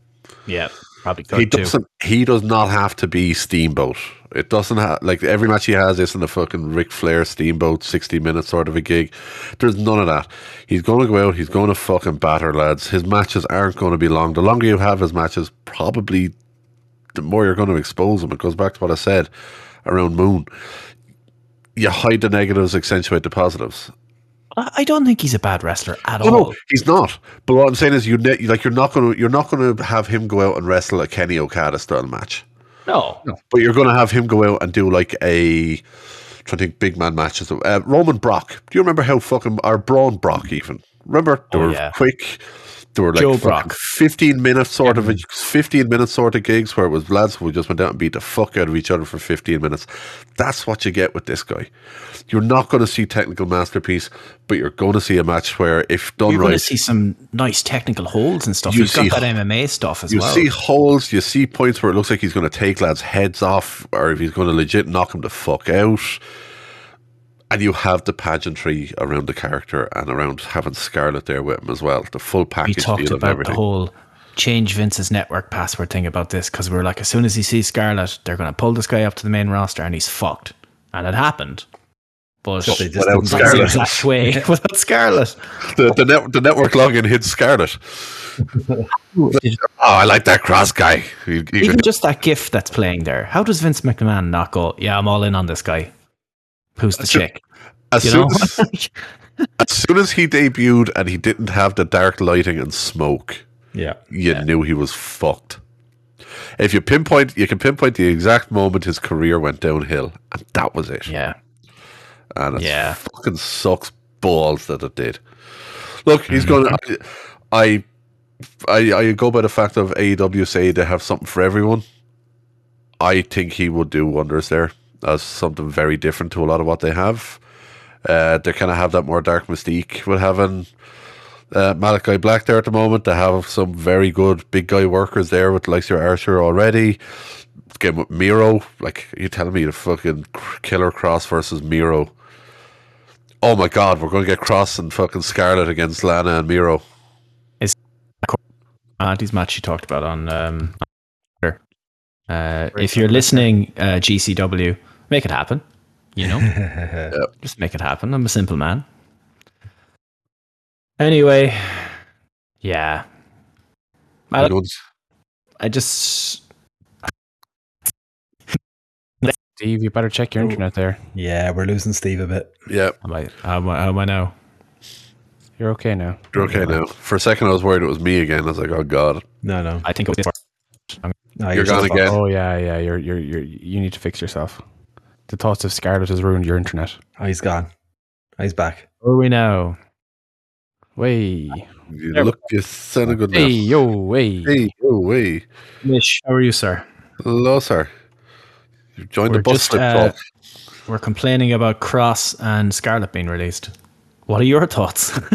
Yeah, probably He could too. doesn't. He does not have to be Steamboat. It doesn't have like every match he has isn't a fucking Ric Flair Steamboat sixty minute sort of a gig. There's none of that. He's going to go out. He's going to fucking batter lads. His matches aren't going to be long. The longer you have his matches, probably the more you're going to expose him. It goes back to what I said around Moon. You hide the negatives, accentuate the positives. I I don't think he's a bad wrestler at No, all. no, he's not. But what I'm saying is, you ne- like you're not going to you're not going to have him go out and wrestle a Kenny Okada style match. No. But you're going to have him go out and do like a, trying to think big man matches. Uh, Roman Brock. Do you remember how fucking or Braun Brock even? Remember they Oh, were yeah. quick. They were like Joe Brock. fifteen minute sort of fifteen minute sort of gigs where it was lads who just went out and beat the fuck out of each other for fifteen minutes. That's what you get with this guy. You're not going to see technical masterpiece, but you're going to see a match where, if done You're going to see some nice technical holds and stuff. You He's got that MMA stuff as you well. see holes, you see points where it looks like he's going to take lads' heads off, or if he's going to legit knock them the fuck out. And you have the pageantry around the character and around having Scarlett there with him as well. The full package. we package talked deal and about the whole change Vince's network password thing about this because we were like, as soon as he sees Scarlett, they're going to pull this guy up to the main roster and he's fucked. And it happened. But They just Without didn't- that's the Scarlett. exact way without Scarlett. the, the, net, the network login hid Scarlett. oh, I like that Kross guy. He- he Even could- just that gif that's playing there. How does Vince McMahon not go, yeah, I'm all in on this guy? Who's the As chick? as, soon as, as soon as he debuted and he didn't have the dark lighting and smoke, yeah. you knew he was fucked. If you pinpoint, you can pinpoint the exact moment his career went downhill, and that was it. yeah. and it Yeah. fucking sucks balls that it did. Look, he's going. to... I, I, I go by the fact of AEW say they have something for everyone. I think he would do wonders there as something very different to a lot of what they have. Uh, they kind of have that more dark mystique with having uh, Malachi Black there at the moment. They have some very good big guy workers there with like your Archer already. Game with Miro, like you're telling me the fucking Killer Kross versus Miro. Oh my god, we're going to get Kross and fucking Scarlett against Lana and Miro. Is Auntie's match you talked about on um, Uh, if you're listening, uh, GCW, make it happen. You know, just make it happen. I'm a simple man. Anyway, yeah, I, I don't- I just Steve, you better check your internet there. Yeah, we're losing Steve a bit. yeah, how am I, how am I, how am I now? You're okay now. you're okay now. For a second, I was worried it was me again. I was like, oh god. No, no. I think it was no You're gone still- again. Oh yeah, yeah. You're you're you're you need to fix yourself. The thoughts of Scarlett has ruined your internet. Oh, he's gone. Oh, he's back. Where are we now? Way. You look, you sounded good Hey now. yo, way. Hey, oh, way. Mish, how are you, sir? Hello, sir. You joined We're the bus just, uh, talk. We're complaining about Kross and Scarlett being released. What are your thoughts? a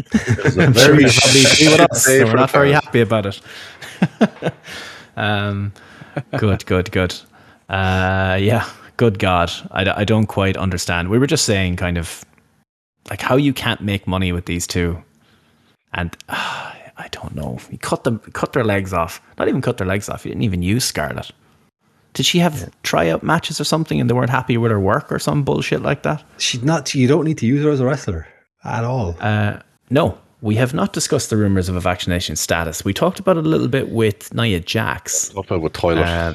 I'm sure very you probably agree with us. So we're not very fans. happy about it. um, good, good, good. Uh, yeah, good God. I, I don't quite understand. We were just saying, kind of, like how you can't make money with these two. And uh, I don't know. You cut them, cut their legs off. Not even cut their legs off. You didn't even use Scarlett. Did she have tryout matches or something and they weren't happy with her work or some bullshit like that? She's not. You don't need to use her as a wrestler at all. Uh, no, we have not discussed the rumors of a vaccination status. We talked about it a little bit with Nia Jax. Up with toilet. Uh,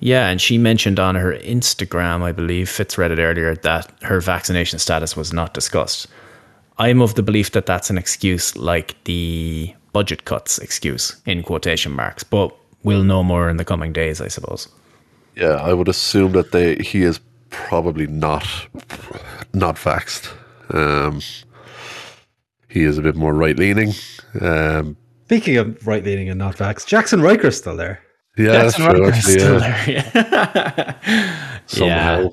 yeah, and she mentioned on her Instagram, I believe, Fitz read it earlier, that her vaccination status was not discussed. I'm of the belief that that's an excuse like the budget cuts excuse, in quotation marks, but we'll know more in the coming days, I suppose. yeah, I would assume that they he is probably not not vaxxed. Um, he is a bit more right leaning. Um, Speaking of right leaning and not vax, Jaxson Ryker's still there. Yeah, that's Jackson true. Is Actually, still yeah. there. Somehow. Yeah.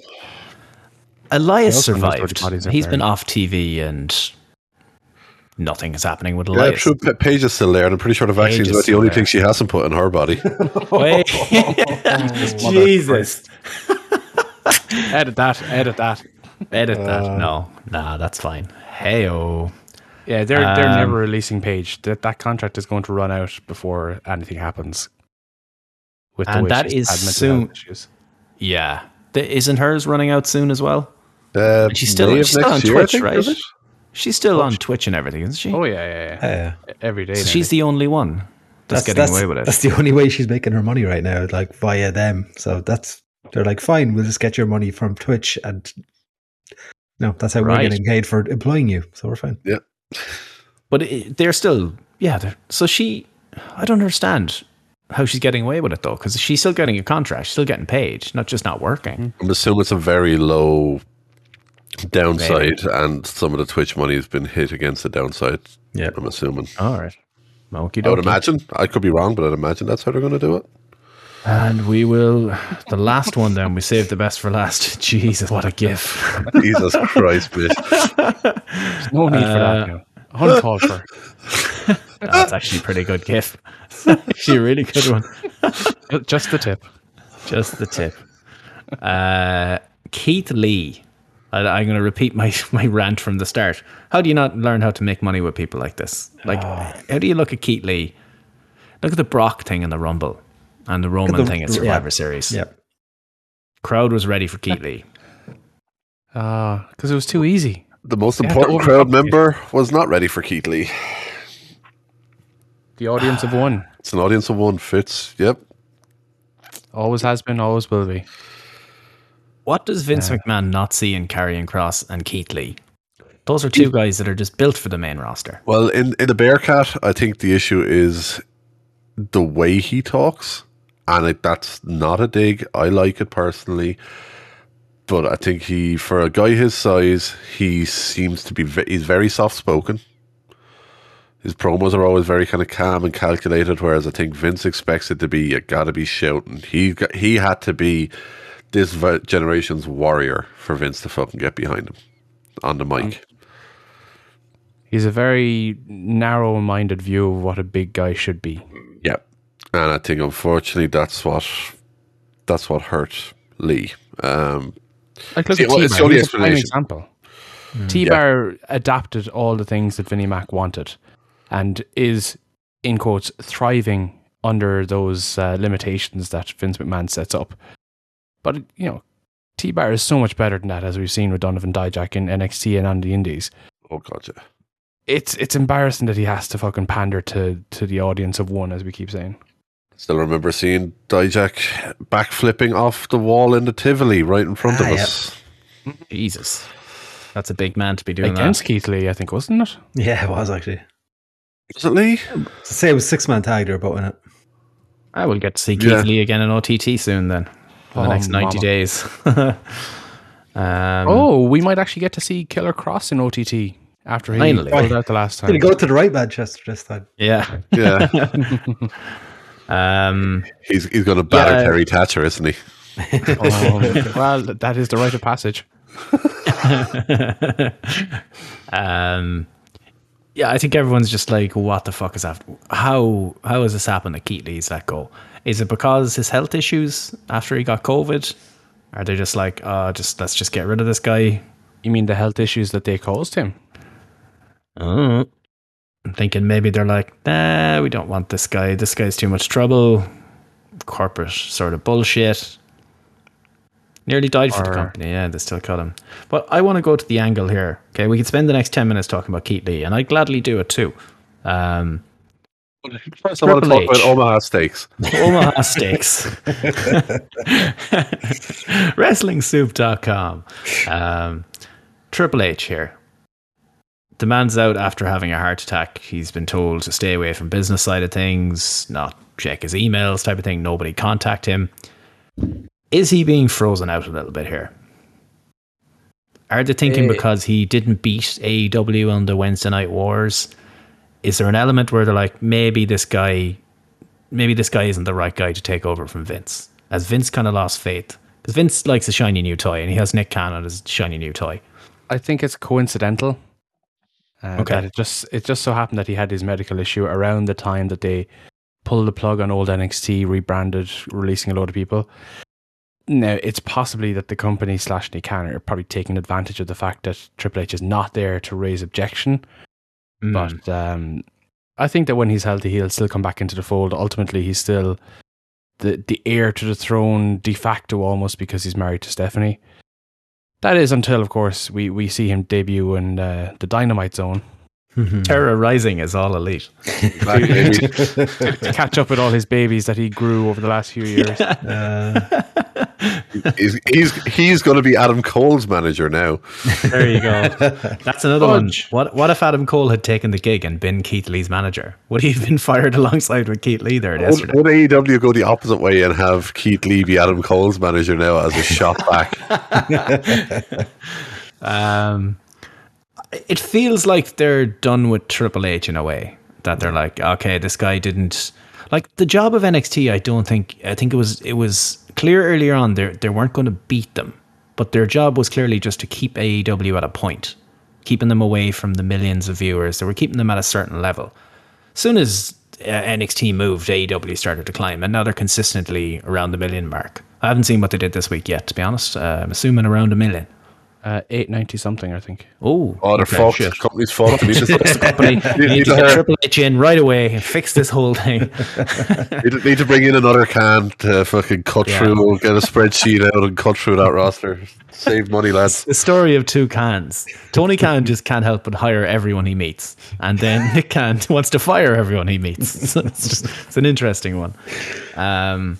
Elias He also knows where the survived. bodies are He's been off TV and nothing is happening with Yeah, Elias. true. Pa- Paige is still there, and I'm pretty sure the Paige vaccine's is about the only there. thing she hasn't put in her body. Wait. Jesus. Edit that. Edit that. Edit that. No, nah, that's fine. Heyo. Yeah, they're they're Um, never releasing Paige. That that contract is going to run out before anything happens. With And way that she's is had soon- issues. Yeah. Th- Isn't hers running out soon as well? Uh, she's still- she's still on year, Twitch, think, right? She's still on Twitch and everything, isn't she? Oh yeah, yeah, yeah. Yeah, Every day. so she's the only one that's, getting away with it. That's the only way she's making her money right now, like via them. So that's they're like, fine, we'll just get your money from Twitch, and no, that's how Right. we're getting paid for employing you. So we're fine. Yeah. But it, they're still, yeah. They're, so she, I don't understand how she's getting away with it though, because she's still getting a contract, she's still getting paid, not just not working. I'm assuming it's a very low downside, and some of the Twitch money has been hit against the downside. Yeah. I'm assuming. All right. Monkey I would imagine. I could be wrong, but I'd imagine that's how they're going to do it. And we will, the last one then, we saved the best for last. Jesus, what a gift! Jesus Christ, bitch. no need for Uh, that. Now. Uncalled for. That's actually a pretty good gif. actually a really good one. Just the tip. Just the tip. Uh, Keith Lee. I, I'm going to repeat my, my rant from the start. How do you not learn how to make money with people like this? Like, how do you look at Keith Lee? Look at the Brock thing in the Rumble and the Roman the- thing at yeah. Survivor Series. Yeah. Crowd was ready for Keith Lee. Ah, because it was too easy. The most They had important crowd member was not ready for Keith Lee. The audience of one It's an audience of one. Fitz. Yep. always has been, always will be. What does Vince McMahon not see in Karrion Kross and Keith Lee? Those are two guys that are just built for the main roster. Well, in in the Bearcat, I think the issue is the way he talks, and it, that's not a dig. I like it personally, but I think he, for a guy his size, he seems to be ve- he's very soft spoken. His promos are always very kind of calm and calculated, whereas I think Vince expects it to be you got to be shouting. He got, he had to be this generation's warrior for Vince to fucking get behind him on the mic. He's a very narrow-minded view of what a big guy should be. Yeah, and I think unfortunately that's what that's what hurt Lee. Um, Like look See, at well, it's T-Bar. the only He's explanation. example. T-Bar adapted all the things that Vinnie Mac wanted, and is in quotes thriving under those uh, limitations that Vince McMahon sets up. But you know, T-Bar is so much better than that, as we've seen with Donovan Dijak in NXT and on the Indies. oh gotcha. It's it's embarrassing that he has to fucking pander to to the audience of one, as we keep saying. Still remember seeing Dijak backflipping off the wall in the Tivoli right in front Ah, of yeah. us. Jesus. That's a big man to be doing Against that. Keith Lee, I think, wasn't it? Yeah, it was actually. Was it Lee? Say it was six man tag there, but in it. I will get to see Keith Yeah. Lee again in OTT soon then. For the Oh, next 90 mama. days. um, oh, we might actually get to see Killer Kross in OTT after he Finally. pulled out the last time. Did he go to the right Manchester this time? Yeah. Yeah, Um, he's he's going to batter Yeah. Terry Thatcher, isn't he? Oh, well, that is the rite of passage. um, yeah, I think everyone's just like, what the fuck is that? How how has this happened that Keith Lee's let go? Is it because his health issues after he got COVID? Are they just like, oh, just let's just get rid of this guy? You mean the health issues that they caused him? Oh. I'm thinking maybe they're like, nah, we don't want this guy. This guy's too much trouble. Corporate sort of bullshit. Nearly died for the company. Yeah, they still cut him. But I want to go to the angle here. Okay, we could spend the next 10 minutes talking about Keith Lee, and I'd gladly do it too. Um, First, I want to Triple talk about Omaha Steaks. Omaha Steaks. WrestlingSoup.com. Um, Triple H here. The man's out after having a heart attack. He's been told to stay away from business side of things, not check his emails, type of thing. Nobody contact him. Is he being frozen out a little bit here? Are they thinking Eh. because he didn't beat AEW on the Wednesday Night Wars? Is there an element where they're like, maybe this guy maybe this guy isn't the right guy to take over from Vince. As Vince kind of lost faith. Because Vince likes a shiny new toy and he has Nick Cannon as a shiny new toy. I think it's coincidental. Uh, Okay. that it just it just so happened that he had his medical issue around the time that they pulled the plug on old NXT, rebranded, releasing a lot of people. Now it's possibly that the company slash Nick are probably taking advantage of the fact that Triple H is not there to raise objection. Mm. But um, I think that when he's healthy, he'll still come back into the fold. Ultimately, he's still the the heir to the throne de facto almost because he's married to Stephanie. That is until, of course, we, we see him debut in uh, the Dynamite Zone Terror Rising is all elite. Back, to catch up with all his babies that he grew over the last few years. Uh, he's he's, he's going to be Adam Cole's manager now. There you go. That's another one. What what if Adam Cole had taken the gig and been Keith Lee's manager? Would he have been fired alongside with Keith Lee there Would, yesterday? would AEW go the opposite way and have Keith Lee be Adam Cole's manager now as a shot back? Um, it feels like they're done with Triple H in a way. That they're like, okay, this guy didn't like the job of NXT. I don't think. I think it was it was clear earlier on they they weren't going to beat them, but their job was clearly just to keep AEW at a point, keeping them away from the millions of viewers. They were keeping them at a certain level. Soon as uh, NXT moved, AEW started to climb, and now they're consistently around the million mark. I haven't seen what they did this week yet, to be honest. Uh, I'm assuming around a million. Uh, 890 something, I think. Oh, Oh, they're okay, fucked. shit. Company's fucked. They need to, the company. You need to get Triple H in right away and fix this whole thing. need to- need to bring in another can to fucking cut Yeah. through, get a spreadsheet out and cut through that roster. Save money, lads. The story of two cans. Tony Khan just can't help but hire everyone he meets, and then Nick Khan wants to fire everyone he meets. So it's just it's an interesting one. Um,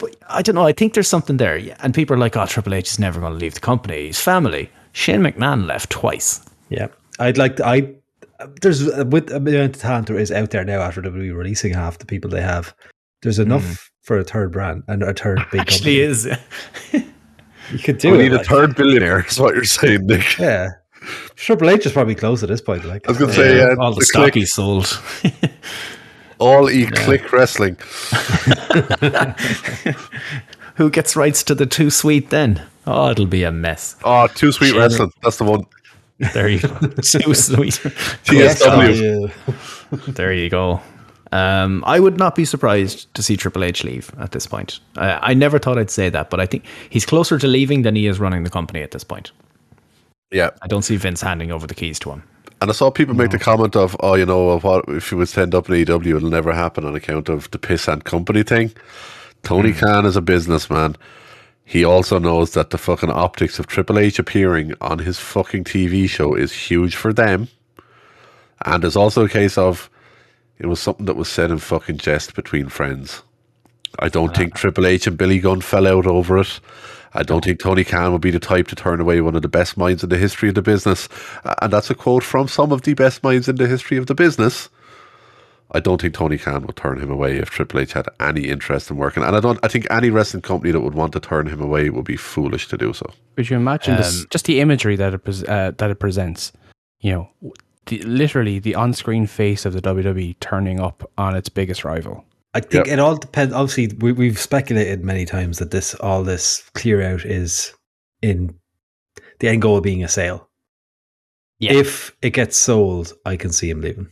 but I don't know. I think there's something there, and people are like, "Oh, Triple H is never going to leave the company. He's family." Shane McMahon left twice. yeah, I'd like to. I there's uh, with the amount of talent there is out there now after WWE releasing half the people they have. There's enough for a third brand and a third big Actually, company. is You could do it. We it. need a third billionaire, is what you're saying, Nick. Yeah, Triple H is probably close at this point. Like, I was going to say, uh, all the, the stock click, he sold. all e click wrestling. Who gets rights to the too sweet then? Oh, it'll be a mess. Oh, too sweet wrestling. That's the one. There you go. too sweet. TSW. There you go. Um, I would not be surprised to see Triple H leave at this point. I never thought I'd say that, but I think he's closer to leaving than he is running the company at this point. Yeah. I don't see Vince handing over the keys to him. And I saw people make the mm. comment of, oh, you know, what if you would stand up in AEW, it'll never happen on account of the piss and company thing. Tony mm. Khan is a businessman. He also knows that the fucking optics of Triple H appearing on his fucking TV show is huge for them. And there's also a case of it was something that was said in fucking jest between friends. I don't think ah. Triple H and Billy Gunn fell out over it. I don't think Tony Khan would be the type to turn away one of the best minds in the history of the business. And that's a quote from some of the best minds in the history of the business. I don't think Tony Khan would turn him away if Triple H had any interest in working. And I don't I think any wrestling company that would want to turn him away would be foolish to do so. Could you imagine this, Um, just the imagery that it pres- uh, that it presents? You know, the, literally the on-screen face of the WWE turning up on its biggest rival. I think Yep. it all depends. Obviously, we, we've speculated many times that this all this clear out is in the end goal being a sale. Yeah. If it gets sold, I can see him leaving.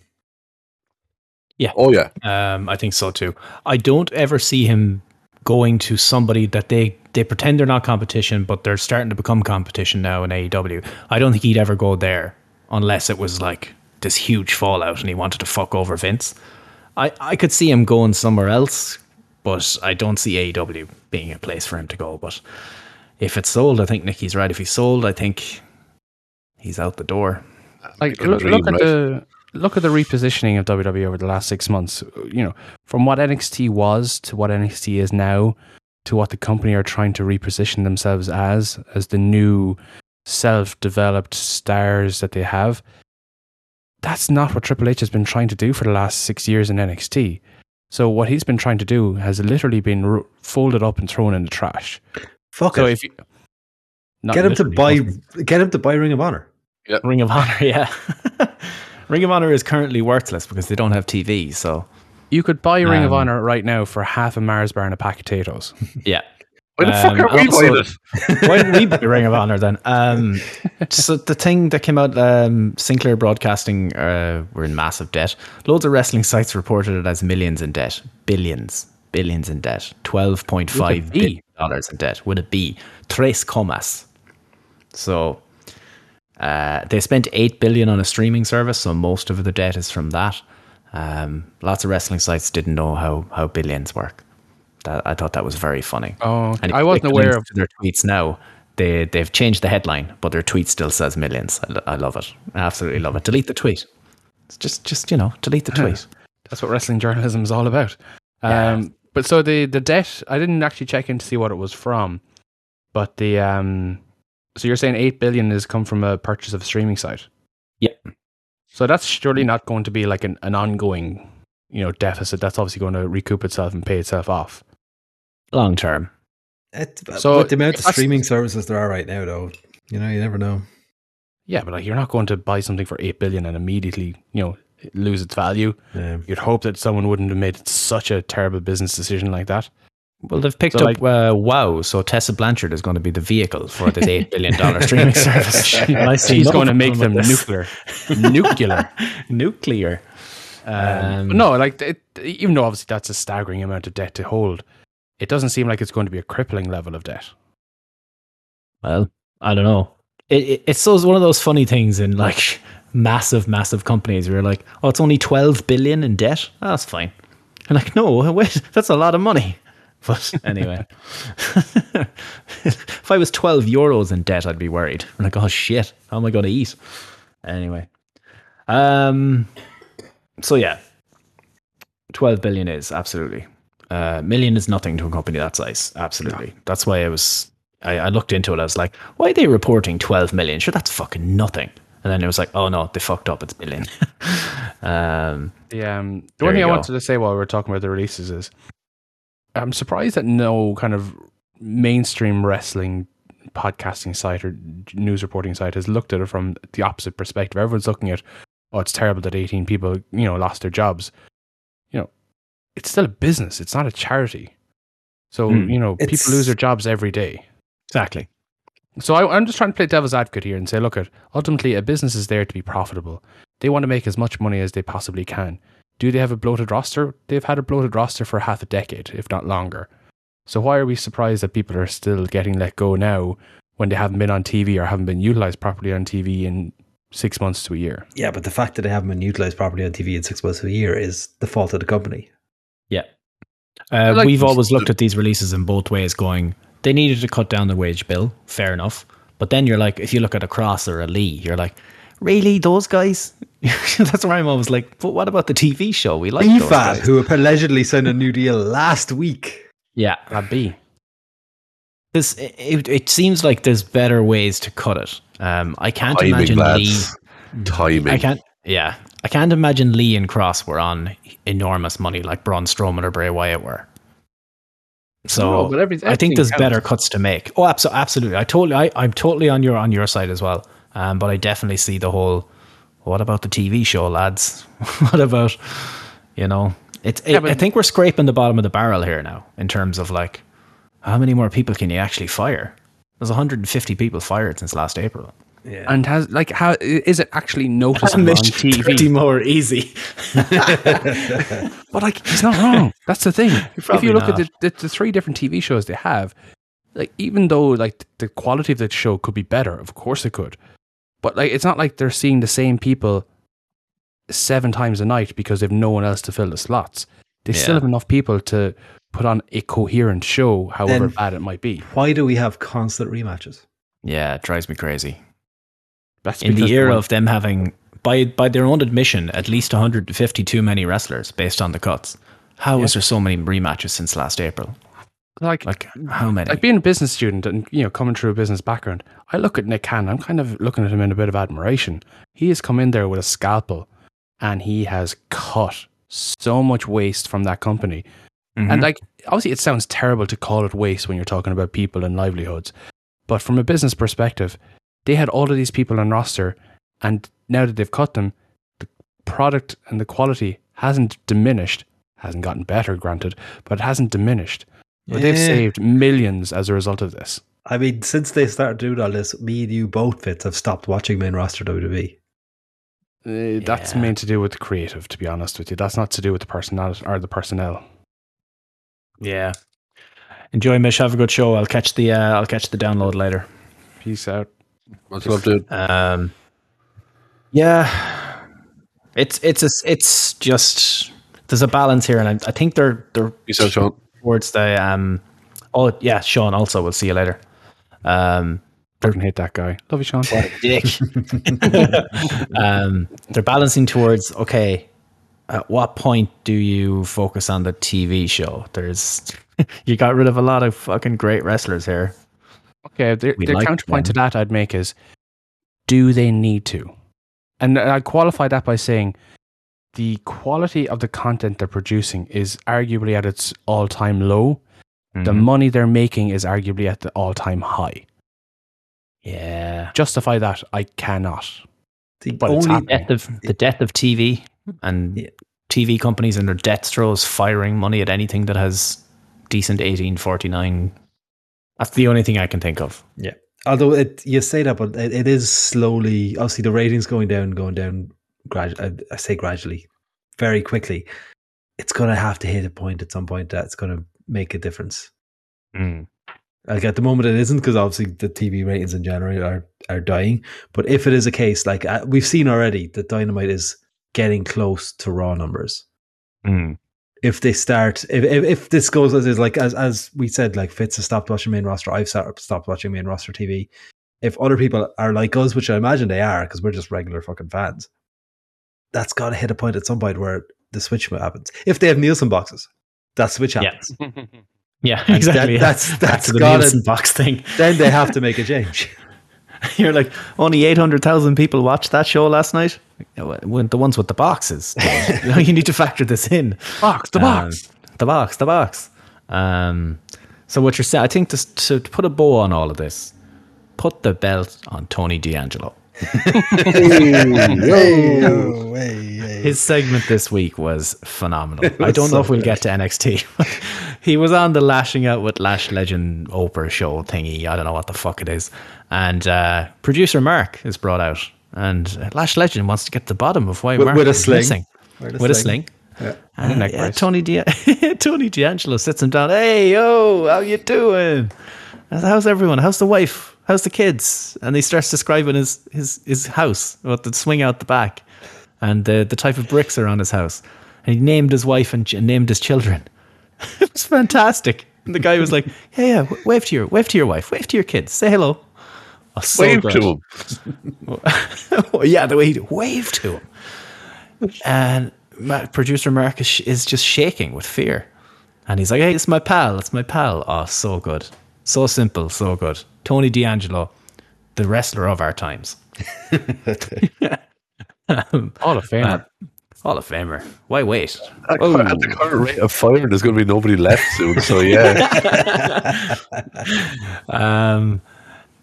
Yeah. Oh yeah. Um, I think so too. I don't ever see him going to somebody that they they pretend they're not competition, but they're starting to become competition now in AEW. I don't think he'd ever go there unless it was like this huge fallout and he wanted to fuck over Vince. I I could see him going somewhere else, but I don't see AEW being a place for him to go. But if it's sold, I think Nicky's right. If he's sold, I think he's out the door. Like look, look at right? the look at the repositioning of WWE over the last six months. You know, from what NXT was to what NXT is now, to what the company are trying to reposition themselves as as the new self-developed stars that they have. That's not what Triple H has been trying to do for the last six years in NXT. So what he's been trying to do has literally been ro- folded up and thrown in the trash. Fuck So it. if you get him to buy. literally, Get him to buy Ring of Honor. Ring of Honor, yeah. Ring of Honor is currently worthless because they don't have TV. So you could buy Ring of Um, Honor right now for half a Mars bar and a pack of potatoes. yeah, Why the fuck Um, are we also- buying it? why didn't we be Ring of Honor then? Um, so the thing that came out, um, Sinclair Broadcasting uh, were in massive debt. Loads of wrestling sites reported it as millions in debt, billions, billions in debt, twelve point five With a B. billion dollars in debt Would it be tres comas. So uh, they spent eight billion on a streaming service, so most of the debt is from that. Um, lots of wrestling sites didn't know how how billions work. That, I thought that was very funny. Oh, And I wasn't aware of their tweets now. They they've changed the headline, but their tweet still says millions. I, I love it. I absolutely love it. Delete the tweet. It's just just you know delete the tweet. That's what wrestling journalism is all about. Yeah. Um, but so the the debt, I didn't actually check in to see what it was from, but the um, so you're saying eight billion has come from a purchase of a streaming site. Yep. So that's surely not going to be like an, an ongoing, you know, deficit. That's obviously going to recoup itself and pay itself off. Long term. It, So, with the amount of streaming services there are right now, though, you know, you never know. Yeah, but like you're not going to buy something for eight billion and immediately, you know, lose its value. Yeah. You'd hope that someone wouldn't have made such a terrible business decision like that. Well, they've picked So, up uh, WoW, so Tessa Blanchard is going to be the vehicle for this eight billion dollar streaming service. I She's going to make them nuclear, nuclear. nuclear. Um, but no, like it, even though obviously that's a staggering amount of debt to hold, it doesn't seem like it's going to be a crippling level of debt. Well, I don't know. It, it, it's so one of those funny things in like massive, massive companies where you're like, oh, it's only 12 billion in debt. Oh, that's fine. And I'm like, no, wait, that's a lot of money. But anyway, if I was 12 euros in debt, I'd be worried. I'm like, oh shit, how am I going to eat? Anyway, um, so yeah, 12 billion is absolutely. Uh, million is nothing to a company that size. Absolutely. That's why I was I, I looked into it. I was like, why are they reporting 12 million? Sure, that's fucking nothing. And then it was like, oh no, they fucked up. It's billion. um, The um, the one thing I go. wanted to say while we were talking about the releases is, I'm surprised that no kind of mainstream wrestling podcasting site or news reporting site has looked at it from the opposite perspective. Everyone's looking at, oh, it's terrible that 18 people, you know, lost their jobs. You know, it's still a business. It's not a charity. So, Hmm. you know, It's- people lose their jobs every day. Exactly. So I, I'm just trying to play devil's advocate here and say, look, at ultimately a business is there to be profitable. They want to make as much money as they possibly can. Do they have a bloated roster? They've had a bloated roster for half a decade, if not longer. So why are we surprised that people are still getting let go now when they haven't been on TV or haven't been utilized properly on TV in six months to a year? Yeah, but the fact that they haven't been utilized properly on TV in six months to a year is the fault of the company. Yeah. Uh, Like- we've always looked at these releases in both ways, going, they needed to cut down the wage bill, fair enough. But then you're like, if you look at a Kross or a Lee, you're like, really, those guys? That's where I'm always like, but what about the TV show? We like those FIFA, who allegedly signed a new deal last week. Yeah. That be. This, it, it seems like there's better ways to cut it. Um, I can't Timing, imagine Lee. Timing. I can't. Yeah, I can't imagine Lee and Kross were on enormous money like Braun Strowman or Bray Wyatt were. So No, but every- I think there's counts. better cuts to make. Oh, abso- absolutely. I totally. I, I'm totally on your on your side as well. Um, but I definitely see the whole. What about the TV show, lads? what about, you know, it's. Yeah, I think we're scraping the bottom of the barrel here now in terms of like, how many more people can you actually fire? There's 150 people fired since last April. Yeah. And has like how is it actually noticeable on TV? Pretty more easy. But like, he's not wrong. That's the thing. if you look not. at the, the, the three different TV shows they have, like even though like the quality of the show could be better, of course it could. But like, it's not like they're seeing the same people seven times a night because they've no one else to fill the slots. They still have enough people to put on a coherent show, however Then- bad it might be. Why do we have constant rematches? Yeah, it drives me crazy. That's in the era of them having by by their own admission at least 150 too many wrestlers based on the cuts How is there so many rematches since last april like like how many like being a business student and you know coming through a business background, I look at Nick Cannon. I'm kind of looking at him in a bit of admiration. He has come in there with a scalpel, and he has cut so much waste from that company. Mhm. And like obviously, it sounds terrible to call it waste when you're talking about people and livelihoods, but from a business perspective, they had all of these people on roster, and now that they've cut them, the product and the quality hasn't diminished. Hasn't gotten better, granted, but it hasn't diminished. But they've saved millions as a result of this. I mean, since they started doing all this, me and you both Fitz have stopped watching main roster WWE. Uh, That's Yeah. meant to do with the creative, to be honest with you. That's not to do with the personnel or the personnel. yeah enjoy mish have a good show i'll catch the uh, i'll catch the download later Peace out. Much love, dude. Um, yeah, it's it's a, it's just there's a balance here, and I, I think they're they're Peace out, Sean. towards the um. Oh yeah, Sean. Also, we'll see you later. Um, Fucking hate that guy. Love you, Sean. dick. um, they're balancing towards okay. At what point do you focus on the TV show? There's you got rid of a lot of fucking great wrestlers here. Okay, the, the like counterpoint to that I'd make is do they need to? And I'd qualify that by saying the quality of the content they're producing is arguably at its all time low. The Mhm. money they're making is arguably at the all time high. yeah, Justify that, I cannot. The But only death of the death of TV and Yeah. TV companies and their death throes firing money at anything that has decent 1849. That's the only thing I can think of. Yeah. Although it you say that, but it, it is slowly. Obviously, the ratings going down, going down. Grad, I, I say gradually, very quickly. It's going to have to hit a point at some point that's going to make a difference. Like at the moment, it isn't because obviously the TV ratings in general are are dying. But if it is a case like uh, we've seen already, that Dynamite is getting close to Raw numbers. If they start, if, if if this goes as is, like as as we said, like Fitz has stopped watching main roster, I've start, stopped watching main roster TV. If other people are like us, which I imagine they are, because we're just regular fucking fans, that's got to hit a point at some point where the switch happens. If they have Nielsen boxes, that switch happens. Yeah, And exactly. that- that's- Back that's the gotta- Nielsen box thing. then they have to make a change. You're like only 800,000 people watched that show last night. Yeah, well, when the ones with the boxes, you, need to factor this in. Box, the box. Um, the box, the box. Um, so what you're saying, I think to, to to put a bow on all of this, put the belt on Tony D'Angelo. Hey, hey, hey. His segment this week was phenomenal. I don't know if we'll get to NXT. he was on the Lashing Out with Lash Legend Oprah show thingy. I don't know what the fuck it is. And uh, producer Mark is brought out. And Lash Legend wants to get to the bottom of why With- Mark with a is sling. missing. With With a a sling. sling. Yeah. And, a neck yeah, brace. Tony, Di- Tony D'Angelo sits him down. Hey, yo, how you doing? How's everyone? How's the wife? How's the kids? And he starts describing his his, his house, with the swing out the back, and the the type of bricks are on his house. And he named his wife and, named his children. it was fantastic. And the guy was like, "Yeah, yeah, wave to your wave to your wife, wave to your kids, say hello." Oh, so Wave good. to him. Yeah, the way he waved to him. And my producer Mark is, is just shaking with fear. And he's like, hey, it's my pal. It's my pal. Oh, so good. So simple. So good. Tony D'Angelo, the wrestler of our times. All of Famer. Hall of Famer. Why wait? At, Oh. at the current rate of firing, there's going to be nobody left soon. So yeah, Um,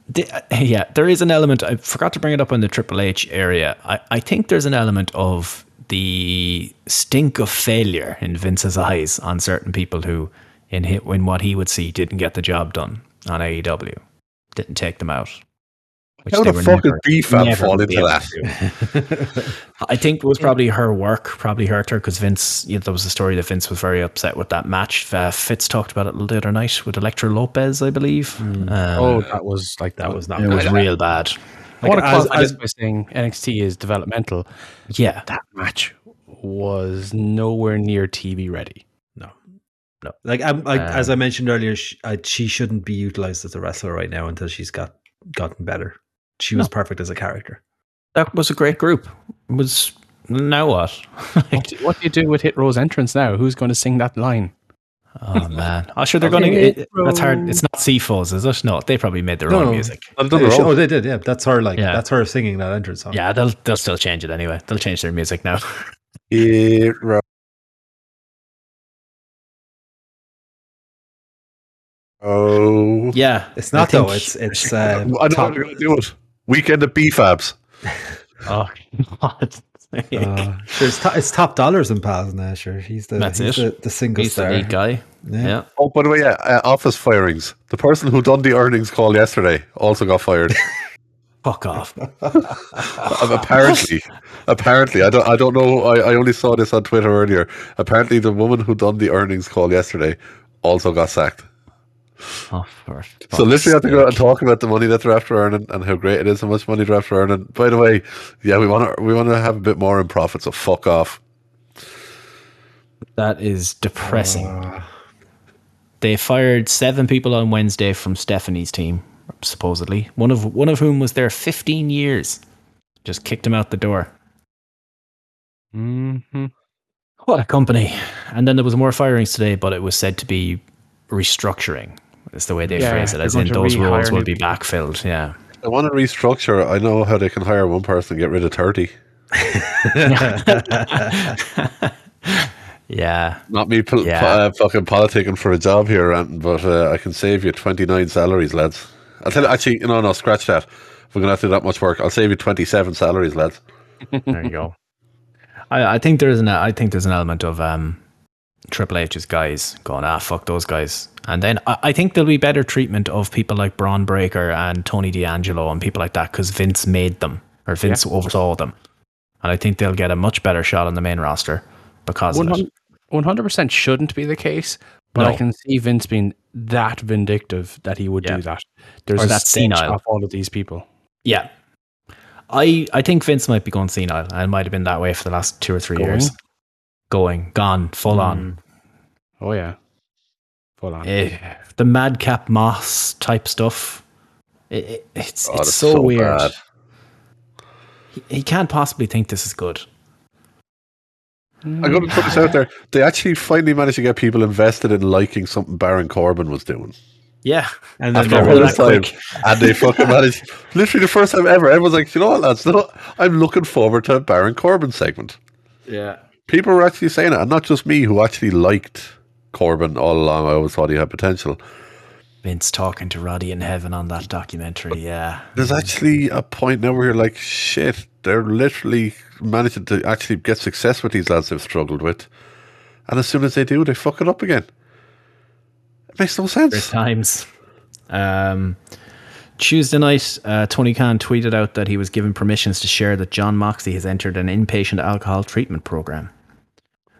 the, yeah, there is an element. I forgot to bring it up on the Triple H area. I, I think there's an element of the stink of failure in Vince's eyes on certain people who, in hi- in what he would see, didn't get the job done on AEW, didn't take them out. Which how the were fuck did never- B-Fab fall into able that? I think it was probably her work, probably hurt her because Vince. You know, there was a story that Vince was very upset with that match. Uh, Fitz talked about it the other night with Elektra Lopez, I believe. Um, oh, that was like That was not it was real bad. I want to as- qualify as- this by saying NXT is developmental. Yeah, That match was nowhere near TV ready. No, no. Like, I'm, like Um, as I mentioned earlier, she, I, she shouldn't be utilized as a wrestler right now until she's got gotten better. She was perfect as a character. that was a great group. It was now what? What do, what do you do with Hit Row's entrance now? Who's going to sing that line? oh man! Oh, sure, they're going to. That's hard. It's not Seafalls, is it? No, they probably made their No, own no. music. I've done Yeah, it she- all. oh, they did. Yeah, that's her. Like Yeah. that's her singing that entrance song. Yeah, they'll they'll still change it anyway. They'll change their music now. It Oh, yeah, it's not I though. It's it's. I Uh, know top, how they're going to do it. Weekend at B-Fabs. Oh God. uh, sure, it's, to, it's Top Dolla's in Paz now. Sure, he's the That's he's it. The, the single He's the star. lead guy. Yeah. Yeah. Oh, by the way, yeah, uh, office firings. The person who done the earnings call yesterday also got fired. Fuck off. Uh, apparently, apparently, I don't, I don't know. I, I only saw this on Twitter earlier. Apparently, the woman who done the earnings call yesterday also got sacked. Oh, So literally, have to go out and talk about the money that they're after earning and how great it is, how much money they're after earning. By the way, yeah, we want to we want to have a bit more in profit. So fuck off. That is depressing. they fired seven people on Wednesday from Stephanie's team, supposedly. One of one of whom was there 15 years. Just kicked him out the door. Mm-hmm. What a company. And then there was more firings today, but it was said to be restructuring. Is the way they Yeah, phrase it, they're as in those roles will be backfilled. Yeah. I want to restructure. I know how they can hire one person and get rid of thirty. Yeah. Not me, pol- Yeah. po- uh, fucking politicking for a job here, Anton, but uh, I can save you twenty nine salaries, lads. I'll tell you. Actually, no, no, scratch that. If we're gonna have to do that much work, I'll save you twenty seven salaries, lads. There you go. I, I think there's an I think there's an element of um, Triple H's guys going ah fuck those guys, and then I, I think there'll be better treatment of people like Bron Breakker and Tony D'Angelo and people like that because Vince made them or Vince oversaw them, and I think they'll get a much better shot on the main roster because of it. One hundred percent shouldn't be the case, but I can see Vince being that vindictive that he would Yeah. do that. There's Or that senile. of all of these people. Yeah. I I think Vince might be going senile. and might have been that way for the last two or three Going? years. Going, gone, full on. Oh yeah, full on. Eh, the madcap moss type stuff. It, it- it's Oh, it's so, so weird. bad. He, he can't possibly think this is good. I'm going to put this out there. They actually finally managed to get people invested in liking something Baron Corbin was doing. Yeah, And then After they all this like, time, and they fucking managed. Literally, the first time ever, everyone's like, "You know what, lads? No, I'm looking forward to a Baron Corbin segment." yeah. People were actually saying it, and not just me, who actually liked Corbin all along. I always thought he had potential. Vince talking to Roddy in heaven on that documentary. Yeah. There's actually a point now where you're like, shit, they're literally managing to actually get success with these lads they've struggled with. And as soon as they do, they fuck it up again. It makes no sense. times. Um, Tuesday night, uh, Tony Khan tweeted out that he was given permissions to share that Jon Moxley has entered an inpatient alcohol treatment program.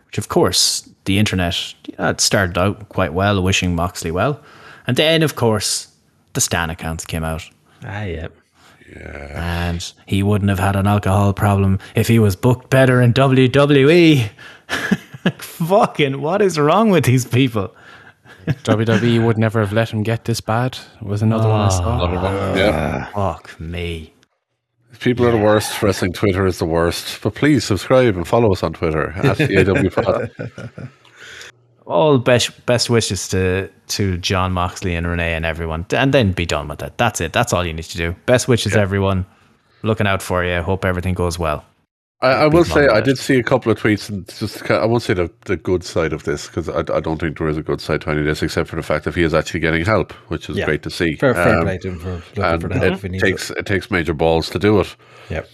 Which, of course, the internet yeah, it started out quite well, wishing Moxley well. And then, of course, the Stan accounts came out. Ah, yeah. And he wouldn't have had an alcohol problem if he was booked better in WWE. Fucking, what is wrong with these people? WWE would never have let him get this bad. Was another one I saw. Another one. Yeah. Fuck me. People are the worst. Wrestling Twitter is the worst. But please subscribe and follow us on Twitter at the AW all best best wishes to to Jon Moxley and Renee and everyone, and then be done with it. That's it. That's all you need to do. Best wishes, everyone. Looking out for you. Hope everything goes well. I, I will say I did see a couple of tweets and just kind I won't say the, the good side of this because I, I don't think there is a good side to any of this except for the fact that he is actually getting help, which is Yeah. great to see. Fair, fair Um, play to him for looking for the help if he it needs takes it. it takes major balls to do it. Yep.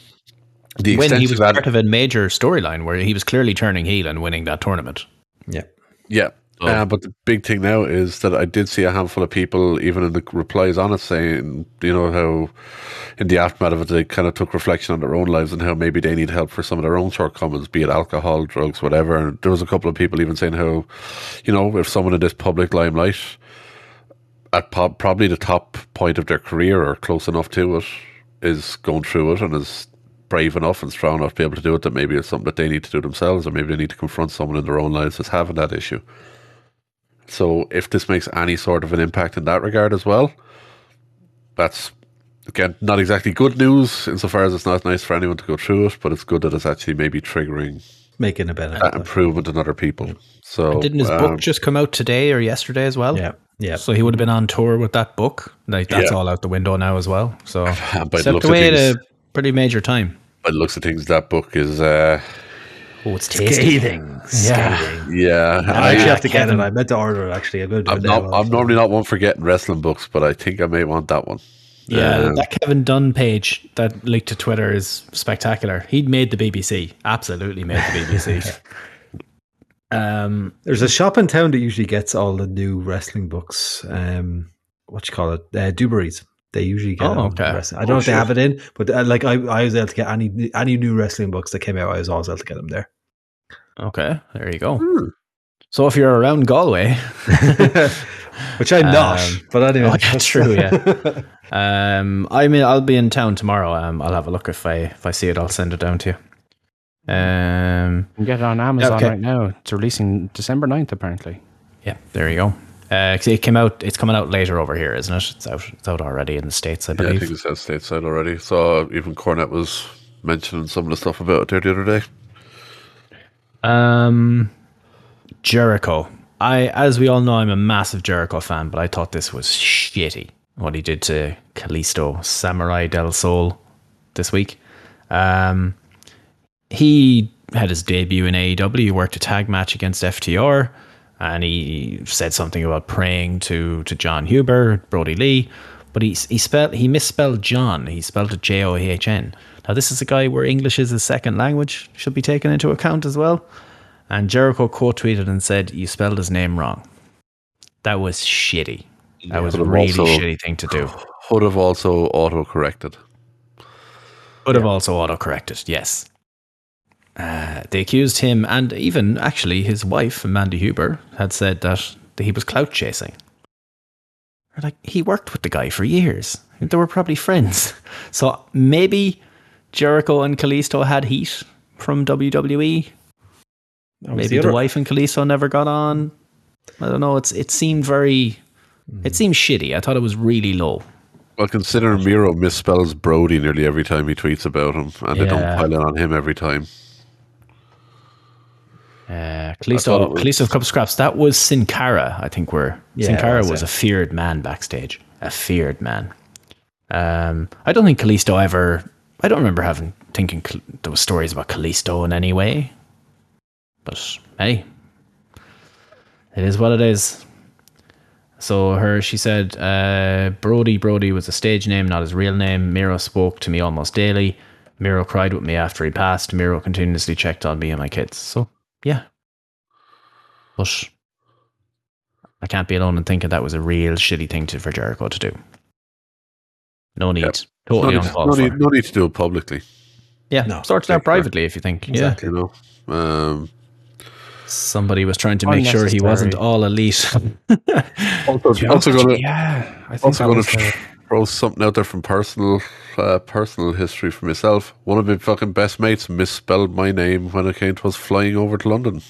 The When he was part of a major storyline where he was clearly turning heel and winning that tournament. Yep. Yeah. Oh. Uh, but the big thing now is that I did see a handful of people, even in the replies on it, saying, you know, how in the aftermath of it, they kind of took reflection on their own lives and how maybe they need help for some of their own shortcomings, be it alcohol, drugs, whatever. And there was a couple of people even saying how, you know, if someone in this public limelight, at po- probably the top point of their career or close enough to it, is going through it and is brave enough and strong enough to be able to do it, that maybe it's something that they need to do themselves, or maybe they need to confront someone in their own lives that's having that issue. So if this makes any sort of an impact in that regard as well, that's again not exactly good news insofar as it's not nice for anyone to go through it, but it's good that it's actually maybe triggering Making a benefit. that improvement in other people. So Didn't his um, book just come out today or yesterday as well? Yeah. Yeah. So he would have been on tour with that book. Like that's Yeah. all out the window now as well. So by the stepped looks away at things- a pretty major time. But looks of things, that book is uh, Oh, it's tasty. Scathing. Yeah. Scathing. yeah. I actually have to get it. I meant to order it actually. I'm going to do I'm it now. not. I'm normally not one for getting wrestling books, but I think I may want that one. Yeah, Um, that Kevin Dunn page that leaked to Twitter is spectacular. He'd made the BBC. Absolutely made the BBC. um, There's a shop in town that usually gets all the new wrestling books. Um, what you call it? Uh, Dewberry's. They usually get. Oh, it okay. wrestling. I don't know if they have it in, but uh, like I, I was able to get any any new wrestling books that came out. I was always able to get them there. okay, there you go. Hmm. So if you're around Galway, Which I'm not. Um, But anyway, oh, yeah, true, yeah. um, I mean, I'll be in town tomorrow. Um, I'll have a look if I if I see it. I'll send it down to you. Um, You can get it on Amazon Okay. right now. It's releasing December 9th, apparently. yeah, there you go. Uh, 'cause it came out. It's coming out later over here, isn't it? It's out. It's out already in the states, I believe. Yeah, I think it's out stateside already. So even Cornette was mentioning some of the stuff about it there the other day. Um, Jericho. I, as we all know, I'm a massive Jericho fan, but I thought this was shitty. What he did to Kalisto, Samurai del Sol, this week. Um, he had his debut in AEW. He worked a tag match against FTR, and he said something about praying to to Jon Huber, Brodie Lee, but he he spelled he misspelled John. He spelled it J O H N. Now this is a guy where English is his second language, should be taken into account as well. And Jericho quote tweeted and said, "You spelled his name wrong." That was shitty. That was a really also- shitty thing to do. Would have also auto corrected. Could have also autocorrected, yes. Uh, they accused him, and even actually his wife, Mandy Huber, had said that, that he was clout chasing. Like he worked with the guy for years. They were probably friends. So maybe Jericho and Kalisto had heat from WWE. Maybe the the, wife and Kalisto never got on. I don't know. It's it seemed very. It seemed shitty. I thought it was really low. Well, considering Miro misspells Brodie nearly every time he tweets about him, and they don't pile in on him every time. Uh, Kalisto, it was- Kalisto Cup Scraps. That was Sin Cara, I think. Where Yeah, Sin Cara that's was a feared man backstage. A feared man. Um, I don't think Kalisto ever. I don't remember having thinking there was stories about Kalisto in any way. But hey, it is what it is. So her, she said, uh, Brodie Brodie was a stage name, not his real name. Miro spoke to me almost daily. Miro cried with me after he passed. Miro continuously checked on me and my kids. So yeah, but I can't be alone in thinking that was a real shitty thing to, for Jericho to do. No need. Yep. Totally no, need, uncalled no, need, no need to do it publicly. Yeah, No, sort it out exactly. privately if you think. Exactly. You know, um, Yeah, somebody was trying to make sure he wasn't all elite. also, also gonna yeah, I think also that gonna was the- throw something out there from personal uh, personal history for myself. One of my fucking best mates misspelled my name when it came to us flying over to London.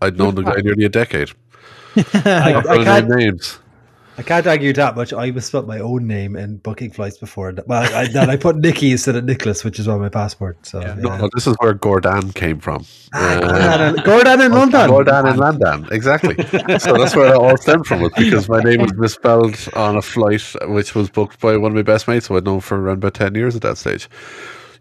I'd known the guy nearly a decade. I, I can't, names. I can't argue that much. I misspelled my own name in booking flights before. Well, I, then I put Nicky instead of Nicholas, which is on my passport. So yeah. No, no, this is where Gordon came from. Ah, Uh, Gordon, in- London. Gordon in London, exactly. so that's where it all stemmed from, was because my name was misspelled on a flight which was booked by one of my best mates who I'd known for around about ten years at that stage.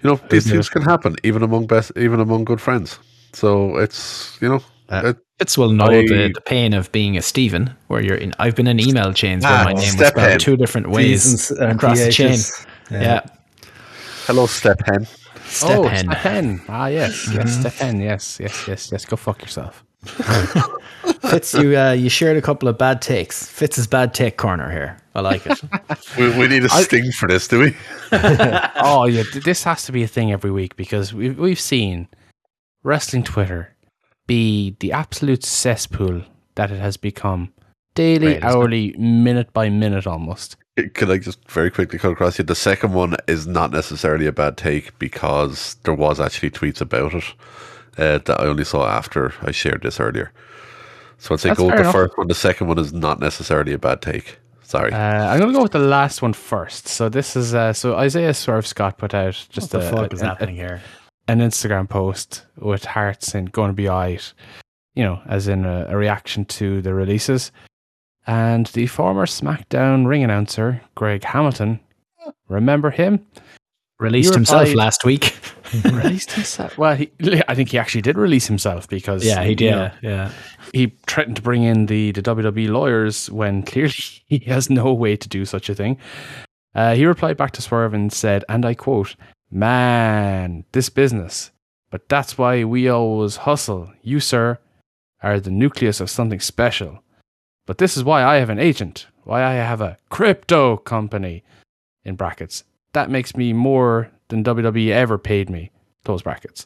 You know, these things can happen even among best, even among good friends. So it's you know, Uh, it, Fitz will know I- the, the pain of being a Stephen, where you're in. I've been in email chains where Ah, my name was spelled two different ways and- and across the chain. THs. Yeah. hello, step hen. Step oh, hen. Step hen. Ah, yes, yes, Step hen. Yes, yes, yes, yes. Go fuck yourself. Fitz, you uh, you shared a couple of bad takes. Fitz's bad take corner here. I like it. We, we need a sting for this, do we? oh yeah, this has to be a thing every week because we've we've seen wrestling Twitter be the absolute cesspool that it has become, daily, Right, hourly, minute by minute, almost. Can I just very quickly cut across you? The second one is not necessarily a bad take because there was actually tweets about it uh, that I only saw after I shared this earlier. So I'd say That's go with the enough. first one. The second one is not necessarily a bad take. Sorry. Uh, I'm going to go with the last one first. So this is uh, so Isaiah Swerve Scott put out just what the a, fuck a- is a- happening here? An Instagram post with hearts and going to be alright, you know, as in a, a reaction to the releases. And the former SmackDown ring announcer, Greg Hamilton, remember him? Released himself replied- last week. released himself. Well, he, I think he actually did release himself because yeah, he did. know, yeah. he threatened to bring in the, the WWE lawyers when clearly he has no way to do such a thing. Uh, he replied back to Swerve and said, and I quote, Man, this business. But that's why we always hustle. You, sir, are the nucleus of something special. But this is why I have an agent, why I have a crypto company, in brackets. That makes me more than WWE ever paid me, close brackets.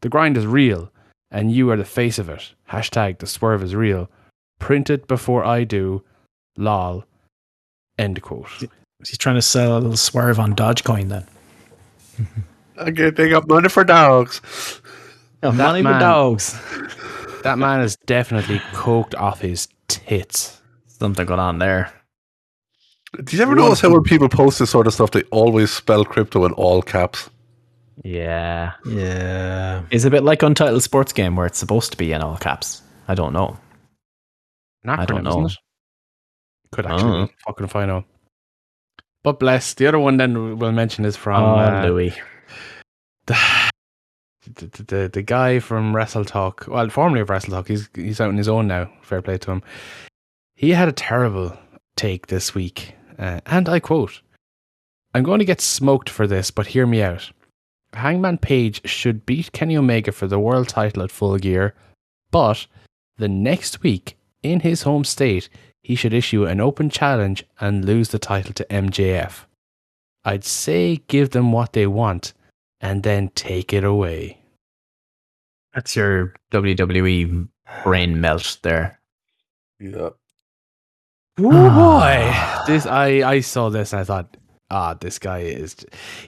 The grind is real, and you are the face of it. Hashtag the swerve is real. Print it before I do. Lol. End quote. He's trying to sell a little swerve on Dogecoin then. Okay, they got money for dogs. That money for dogs. That man is definitely coked off his tits. Something going on there. Did you ever notice how when people post this sort of stuff, they always spell crypto in all caps? Yeah. Yeah. Is it a bit like Untitled Sports Game where it's supposed to be in all caps? I don't know. An I don't know. isn't it? Could actually Oh. be. Fucking if I know. But bless. The other one then we'll mention is from oh, uh, Louis. the, the, the the guy from Wrestle Talk, well, formerly of Wrestle Talk, he's he's out on his own now. Fair play to him. He had a terrible take this week, uh, and I quote: "I'm going to get smoked for this, but hear me out. Hangman Page should beat Kenny Omega for the world title at Full Gear, but the next week in his home state, he should issue an open challenge and lose the title to MJF. I'd say give them what they want." and then take it away. That's your WWE brain melt there. Yeah. Oh boy! This I I saw this and I thought, ah, this guy is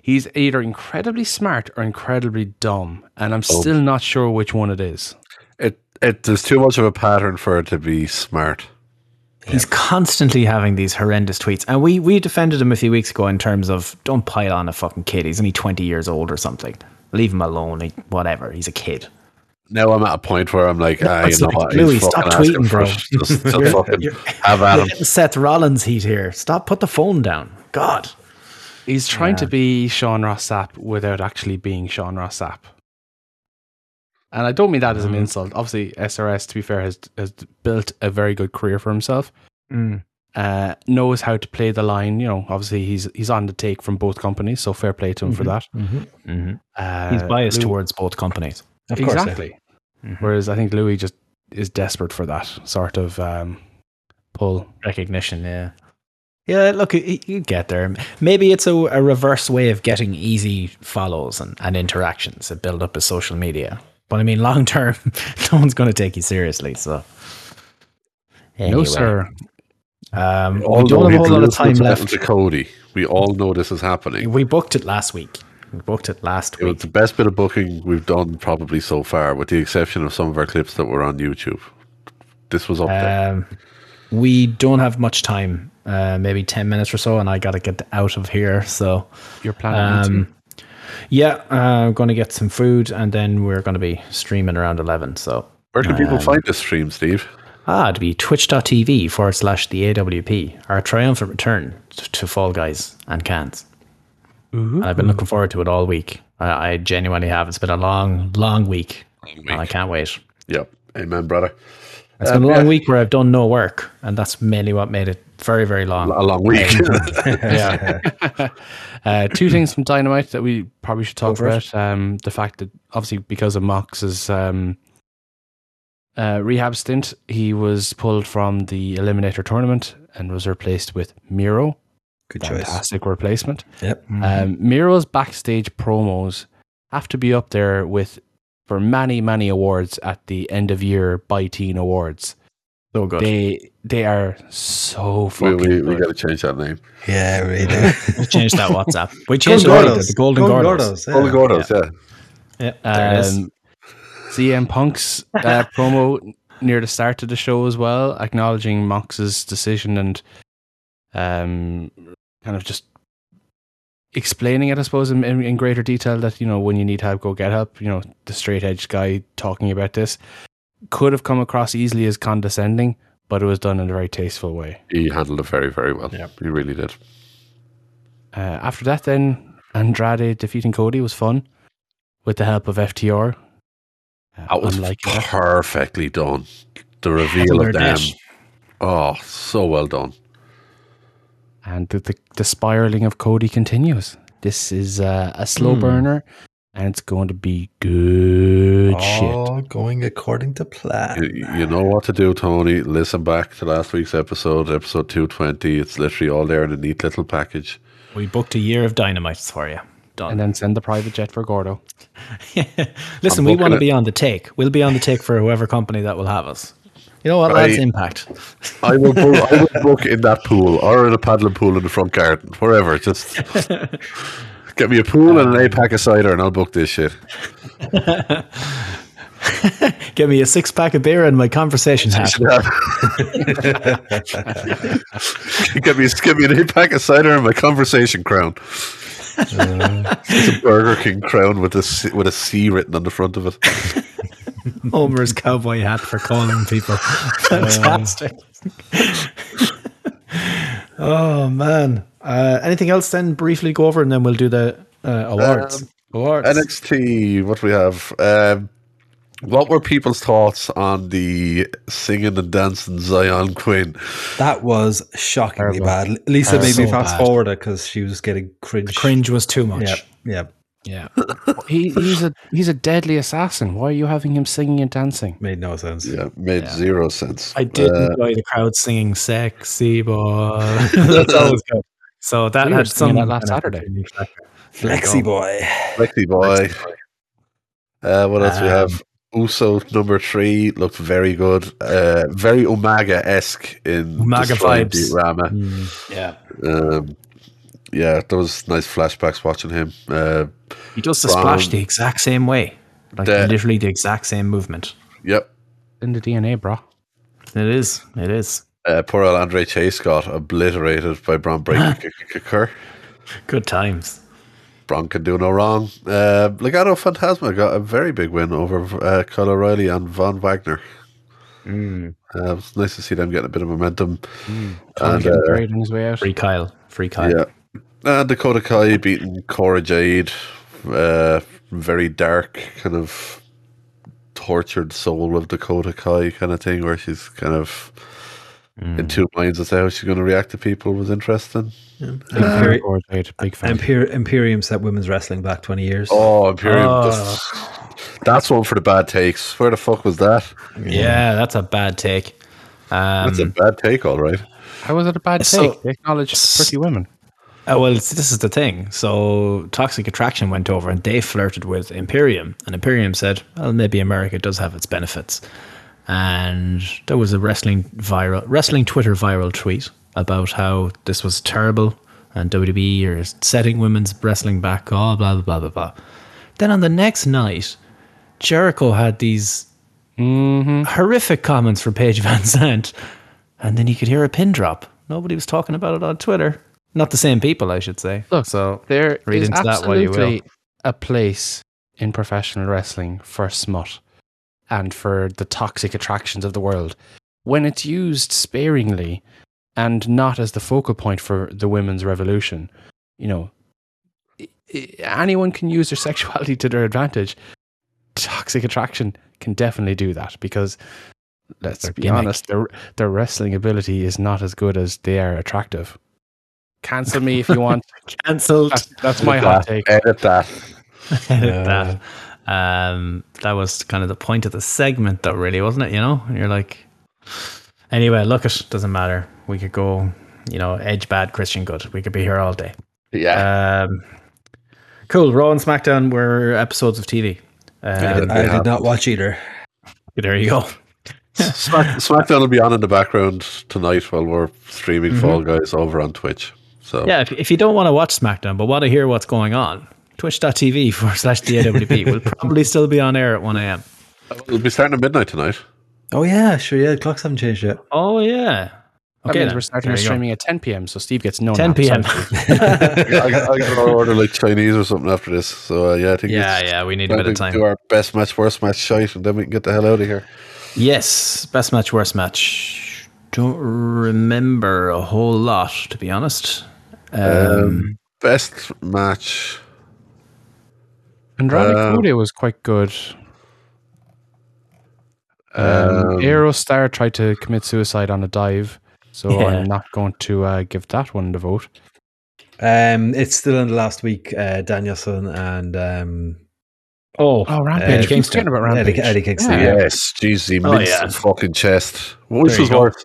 he's either incredibly smart or incredibly dumb, and I'm Oh. still not sure which one it is. It, it there's too much of a pattern for it to be smart. He's constantly having these horrendous tweets. And we, we defended him a few weeks ago in terms of don't pile on a fucking kid. He's only 20 years old or something. Leave him alone. He, whatever. He's a kid. Now I'm at a point where I'm like, ah, you know like, what? Louis, stop tweeting, bro. it. Just, just You're- fucking you're- have at him. Seth Rollins heat here. Stop. Put the phone down. God. He's trying Yeah. to be Sean Ross Sapp without actually being Sean Ross Sapp. And I don't mean that as an Mhm. insult. Obviously, SRS, to be fair, has has built a very good career for himself. Mm. uh, knows how to play the line. You know, obviously he's he's on the take from both companies, so fair play to him for that. Mm-hmm. Uh, He's biased Lou- towards both companies. Of course, yeah. exactly. Whereas I think Louis just is desperate for that sort of um, pull. recognition. Yeah, yeah. Look, you, you get there. Maybe it's a, a reverse way of getting easy follows and, and interactions that build up a social media. But I mean, long term, no one's going to take you seriously. So, No, sir. Um, All we don't have a whole lot of time left. To Cody, we all know this is happening. We booked it last week. We booked it last It was week. the best bit of booking we've done probably so far, with the exception of some of our clips that were on YouTube. This was up there. Um, we don't have much time. Uh, maybe ten minutes or so, and I got to get out of here. So, You're planning um, yeah, uh, I'm going to get some food, and then we're going to be streaming around eleven. So, Where can people um, find this stream, Steve? ah, it'd be twitch.tv forward slash the AWP, our triumphant return to Fall Guys and cans. And I've been looking forward to it all week. I, I genuinely have. It's been a long, long week, and I can't wait. Yep. Amen, brother. It's Um, been a long yeah. week where I've done no work, and that's mainly what made it very, very long. A long week. yeah. Uh, two things from Dynamite that we probably should talk for about. Um, the fact that obviously because of Mox's um, uh, rehab stint, he was pulled from the Eliminator tournament and was replaced with Miro. Good choice. Fantastic replacement. Yep. Um, Miro's backstage promos have to be up there with for many, many awards at the end of year by Teen Awards. So good. They they are so fucking we, we good. got to change that name. Yeah, really. we changed that WhatsApp. We changed it already. The Golden Gordos. yeah. Golden Gordos, yeah. Yeah, there. Um, CM Punk's uh, promo near the start of the show as well, acknowledging Mox's decision and um, kind of just explaining it, I suppose, in, in, in greater detail that, you know, when you need help, go get help. You know, the straight edge guy talking about this could have come across easily as condescending, but it was done in a very tasteful way. He handled it very, very well. Yeah, He really did. Uh, after that, then Andrade defeating Cody was fun with the help of FTR. Uh, That was I'm that. perfectly done. The reveal Their of them. net. Oh, so well done. and the, the, the spiraling of Cody continues. This is uh, a slow burner, and it's going to be good shit. All going according to plan. You, you know what to do, Tony. Listen back to last week's episode, episode 220. It's literally all there in a neat little package. We booked a year of dynamites for you. Done. And then send the private jet for Gordo. Listen, I'm we want to be on the take. We'll be on the take for whoever company that will have us. You know what, Right. lads? Impact. I will, book, I will book in that pool or in a paddling pool in the front garden, wherever. Just get me a pool and an eight pack of cider, and I'll book this shit. Get me a six pack of beer and my conversation hat. get me, get me an eight pack of cider and my conversation crown. Uh. it's a Burger King crown with a C, with a C written on the front of it. Homer's cowboy hat for calling people. Uh. Fantastic. Oh man. Uh, anything else? Then briefly go over, and then we'll do the uh, awards. Um, awards. NXT, what do we have? Um, what were people's thoughts on the singing and dancing Xyon Quinn? That was shockingly Terrible. bad. Lisa Terrible. made me fast bad. forward it because she was getting cringe. the cringe was too much. Yep. Yep. Yeah. He, he's a he's a deadly assassin. Why are you having him singing and dancing? Made no sense. Yeah, made Yeah. zero sense. I did Uh, enjoy the crowd singing "Sexy Boy." That's always good. So that We had singing some that last Saturday. unique factor. Flexi boy. Lexi boy. Uh, what else we Um, have? Uso number three looked very good. Uh, very Umaga esque in Umaga destroying vibes. Pete Rama. Mm, yeah. Um, yeah, there was nice flashbacks watching him. Uh, He does the Brown. splash the exact same way, like The- literally the exact same movement. yep. In the DNA, bro. It is. It is. Uh, poor old Andre Chase got obliterated by Bron Breakker. Good times. Bron can do no wrong. Uh, Legado Fantasma got a very big win over uh, Kyle O'Reilly and Von Wagner. Mm. Uh, it was nice to see them getting a bit of momentum. Trying And, to get uh, buried on his way out. Free Kyle. Free Kyle. Yeah. And Dakota Kai beating Cora Jade. Uh, very dark, kind of tortured soul of Dakota Kai kind of thing, where she's kind of in two minds as to how she's going to react to people was interesting. Imperi- Big, big fan. Imper- Imperium set women's wrestling back 20 years. Oh, Imperium. Oh. that's- That's one for the bad takes. Where the fuck was that? Yeah, that's a bad take. Um, That's a bad take, all right. How was it a bad So- take? They acknowledged pretty women. Uh, well, this is the thing. So, Toxic Attraction went over and they flirted with Imperium, and Imperium said, "Well, maybe America does have its benefits." And there was a wrestling viral, wrestling Twitter viral tweet about how this was terrible and WWE are setting women's wrestling back. Oh, blah blah blah blah blah. Then on the next night, Jericho had these horrific comments from Paige Van Zandt, and then you could hear a pin drop. Nobody was talking about it on Twitter. Not the same people, I should say. Look, so There Read is into that what you will. absolutely a place in professional wrestling for smut and for the toxic attractions of the world when it's used sparingly and not as the focal point for the women's revolution. You know, anyone can use their sexuality to their advantage. Toxic attraction can definitely do that because let's be gimmick. honest, their their wrestling ability is not as good as they are attractive. Cancel me if you want. cancelled. That's, that's my hot take. Edit that. Edit that. Um, that was kind of the point of the segment, though, really, wasn't it? You know, you're like, anyway, look, it doesn't matter. We could go, you know, edge bad, Christian good. We could be here all day. Yeah. Um, cool. Raw and SmackDown were episodes of TV. I, Um, did, I did not watch either. there you go. Smack, SmackDown will be on in the background tonight while we're streaming Fall Guys over on Twitch. So Yeah, if, if you don't want to watch SmackDown but want to hear what's going on, twitch.tv forward slash DAWP will probably still be on air at 1 a.m. it'll be starting at midnight tonight. Oh, yeah, sure. Yeah, the clocks haven't changed yet. Oh, yeah. That Okay, means we're starting our you go. streaming at 10 p.m. So Steve gets no 10 nap, p.m. I, got- I gotta order like Chinese or something after this. So uh, yeah, I think Yeah, it's yeah, we need a bit of to time. Do our best match, worst match shite, and then we can get the hell out of here. Yes, best match, worst match. Don't remember a whole lot, to be honest. Um, Best match. Andrade Um, Cody was quite good. Um, Um, Aerostar tried to commit suicide on a dive, so Yeah. I'm not going to uh, give that one the vote. Um, it's still in the last week. Uh, Danielson and um, oh, Oh, Uh, Rampage! Keep Kingston. forgetting about Eddie, Rampage. Eddie Kingston. Yeah. Yeah. Yes, jeez, he Oh, yeah. his fucking chest. Which was go. worse,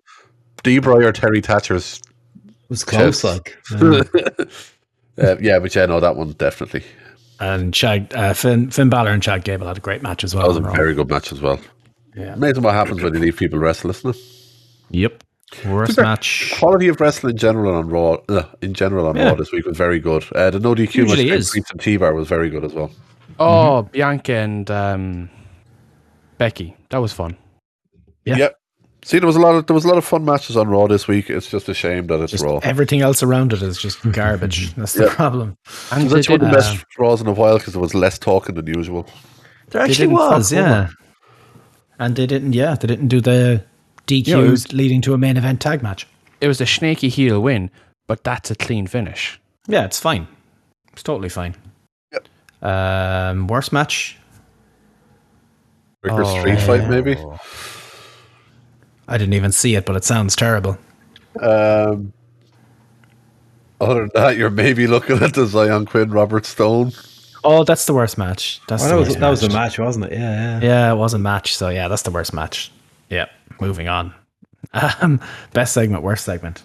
Debray or Terry Thatcher's? It was close, Chest. like. Yeah. uh, yeah, but yeah, no, that one definitely. and Chad, uh, Finn, Finn Balor and Chad Gable had a great match as well. That was a Raw. very good match as well. Yeah. Amazing what happens when you leave people wrestle, isn't it? Yep. Worst fair, match. Quality of wrestling in general on Raw, uh, in general on Yeah. Raw this week was very good. Uh, the no DQ match between is. Priest and T-Bar was very good as well. Oh, Bianca and um, Becky. That was fun. Yeah. Yep. See, there was a lot of there was a lot of fun matches on Raw this week. It's just a shame that it's Just Raw. everything else around it is just garbage. That's the Yeah. problem. And That's they one of the did, best Raws in a while because there was less talking than usual. There actually was, yeah. And they didn't, yeah, they didn't do the DQs Yeah, was- leading to a main event tag match. it was a snaky heel win, but that's a clean finish. Yeah, it's fine. It's totally fine. Yep. Um, worst match. Ricker Oh, Street Fight, maybe. I didn't even see it, but it sounds terrible. Um, other than that, you're maybe looking at the Xyon Quinn Robert Stone. Oh, that's the worst match. That's Well, the that was worst that was the match. match, wasn't it? Yeah, yeah. Yeah, it was a match. So yeah, that's the worst match. Yeah, moving on. Um, best segment, worst segment.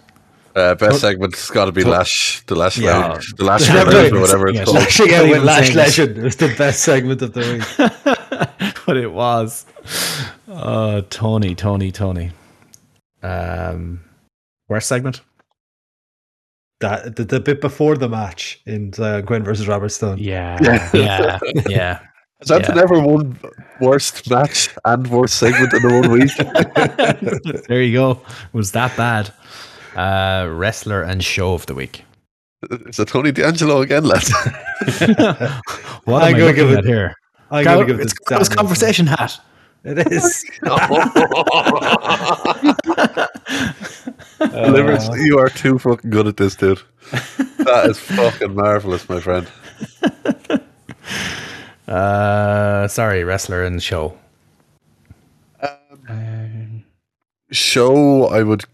Uh, best segment's got to be Lash, the Lash Yeah. Lounge, the Lash Yeah, Lounge, or whatever it's Yeah, called. Lash- Actually, yeah, Not with Lash Legend, it was the best segment of the week. but it was. Oh, Tony, Tony, Tony. Um, worst segment. That the, the bit before the match in uh, Gwen versus Robert Stone. Yeah. Yeah, yeah. Has that Yeah. never won worst match and worst segment in the one week? there you go. It was that bad. Uh, wrestler and show of the week. Is it Tony D'Angelo again, lad? What I'm am I gonna looking give it- here? I'm Gal- gonna give it's it got his conversation hat. It is. Livers, you are too fucking good at this, dude. That is fucking marvelous, my friend. Uh, sorry, wrestler and show. Um, Show, I would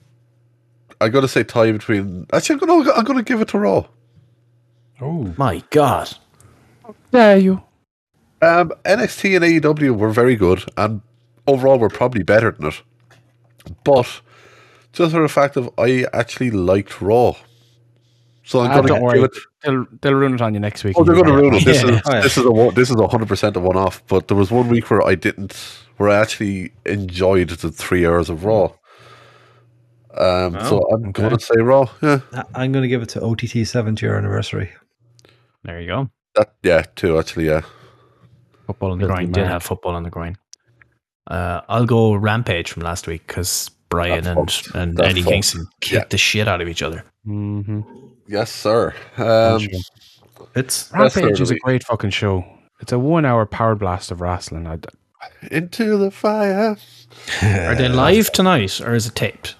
I got to say tie between. Actually, I'm going to I'm going to give it to Raw. Oh, My God. Yeah, you. Um, NXT and AEW were very good, and overall were probably better than it. But just for the fact of I actually liked Raw, so I'm Ah, going to don't give worry. it. They'll, they'll ruin it on you next week. Oh, they're going to ruin it. This Yeah. is Oh, yeah. this is a this is a hundred percent a one off. But there was one week where I didn't, where I actually enjoyed the three hours of Raw. Um, so I'm okay. going to say Raw. Yeah, I- I'm going to give it to OTT seventh year anniversary. There you go. that yeah, two actually. Yeah, Football on the Filthy groin. Did have football on the groin. Uh, I'll go Rampage from last week because Brian That and, fucked. and That Eddie fucked. Kingston kicked Yeah. the shit out of each other. Mm-hmm. yes, sir. Um, It's Rampage is a great fucking show. It's a one-hour power blast of wrestling. I, into the fire. Are they live tonight or is it taped?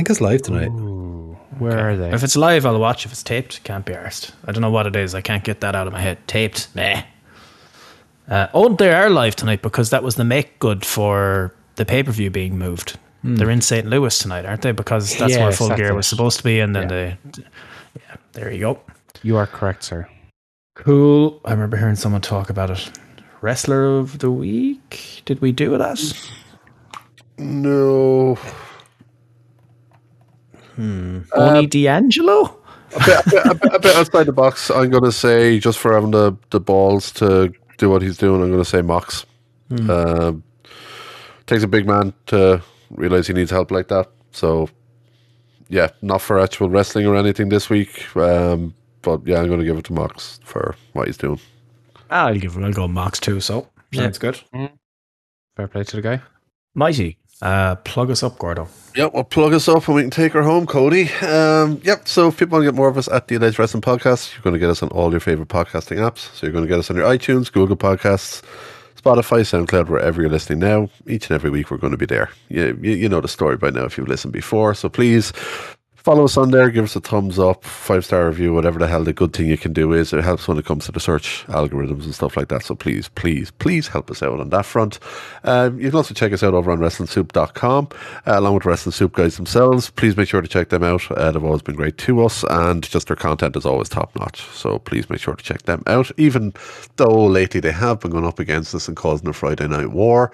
I think it's live tonight. ooh, where are they? If it's live, I'll watch. If it's taped, can't be arsed. I don't know what it is. I can't get that out of my head. Taped? Meh. Uh, oh, they are live tonight because that was the make good for the pay per view being moved. They're in St. Louis tonight, aren't they? Because that's where Full that's Gear was supposed to be, and then they. Yeah, there you go. You are correct, sir. Cool. I remember hearing someone talk about it. Wrestler of the week? Did we do that? No, Only D'Angelo? a bit, a, bit, a, bit, a bit outside the box. I'm going to say just for having the, the balls to do what he's doing. I'm going to say Mox. Um, takes a big man to realize he needs help like that. So, yeah, not for actual wrestling or anything this week. Um, but yeah, I'm going to give it to Mox for what he's doing. I'll give I'll go Mox too, so yeah. sounds good. Fair play to the guy. Mighty. Uh, plug us up, Gordo. Yep, we'll plug us up and we can take her home, Cody. Um, yep, so if people want to get more of us at the Alleged Wrestling Podcast, you're going to get us on all your favorite podcasting apps. So you're going to get us on your iTunes, Google Podcasts, Spotify, SoundCloud, wherever you're listening now. Each and every week we're going to be there. You, you, you know the story by now if you've listened before. So please follow us on there, give us a thumbs up, five star review, whatever the hell the good thing you can do is. It helps when it comes to the search algorithms and stuff like that. So please, please, please help us out on that front. Um, you can also check us out over on WrestlingSoup.com, uh, along with Wrestling Soup guys themselves. Please make sure to check them out. Uh, they've always been great to us, and just their content is always top notch. So please make sure to check them out, even though lately they have been going up against us and causing a Friday night war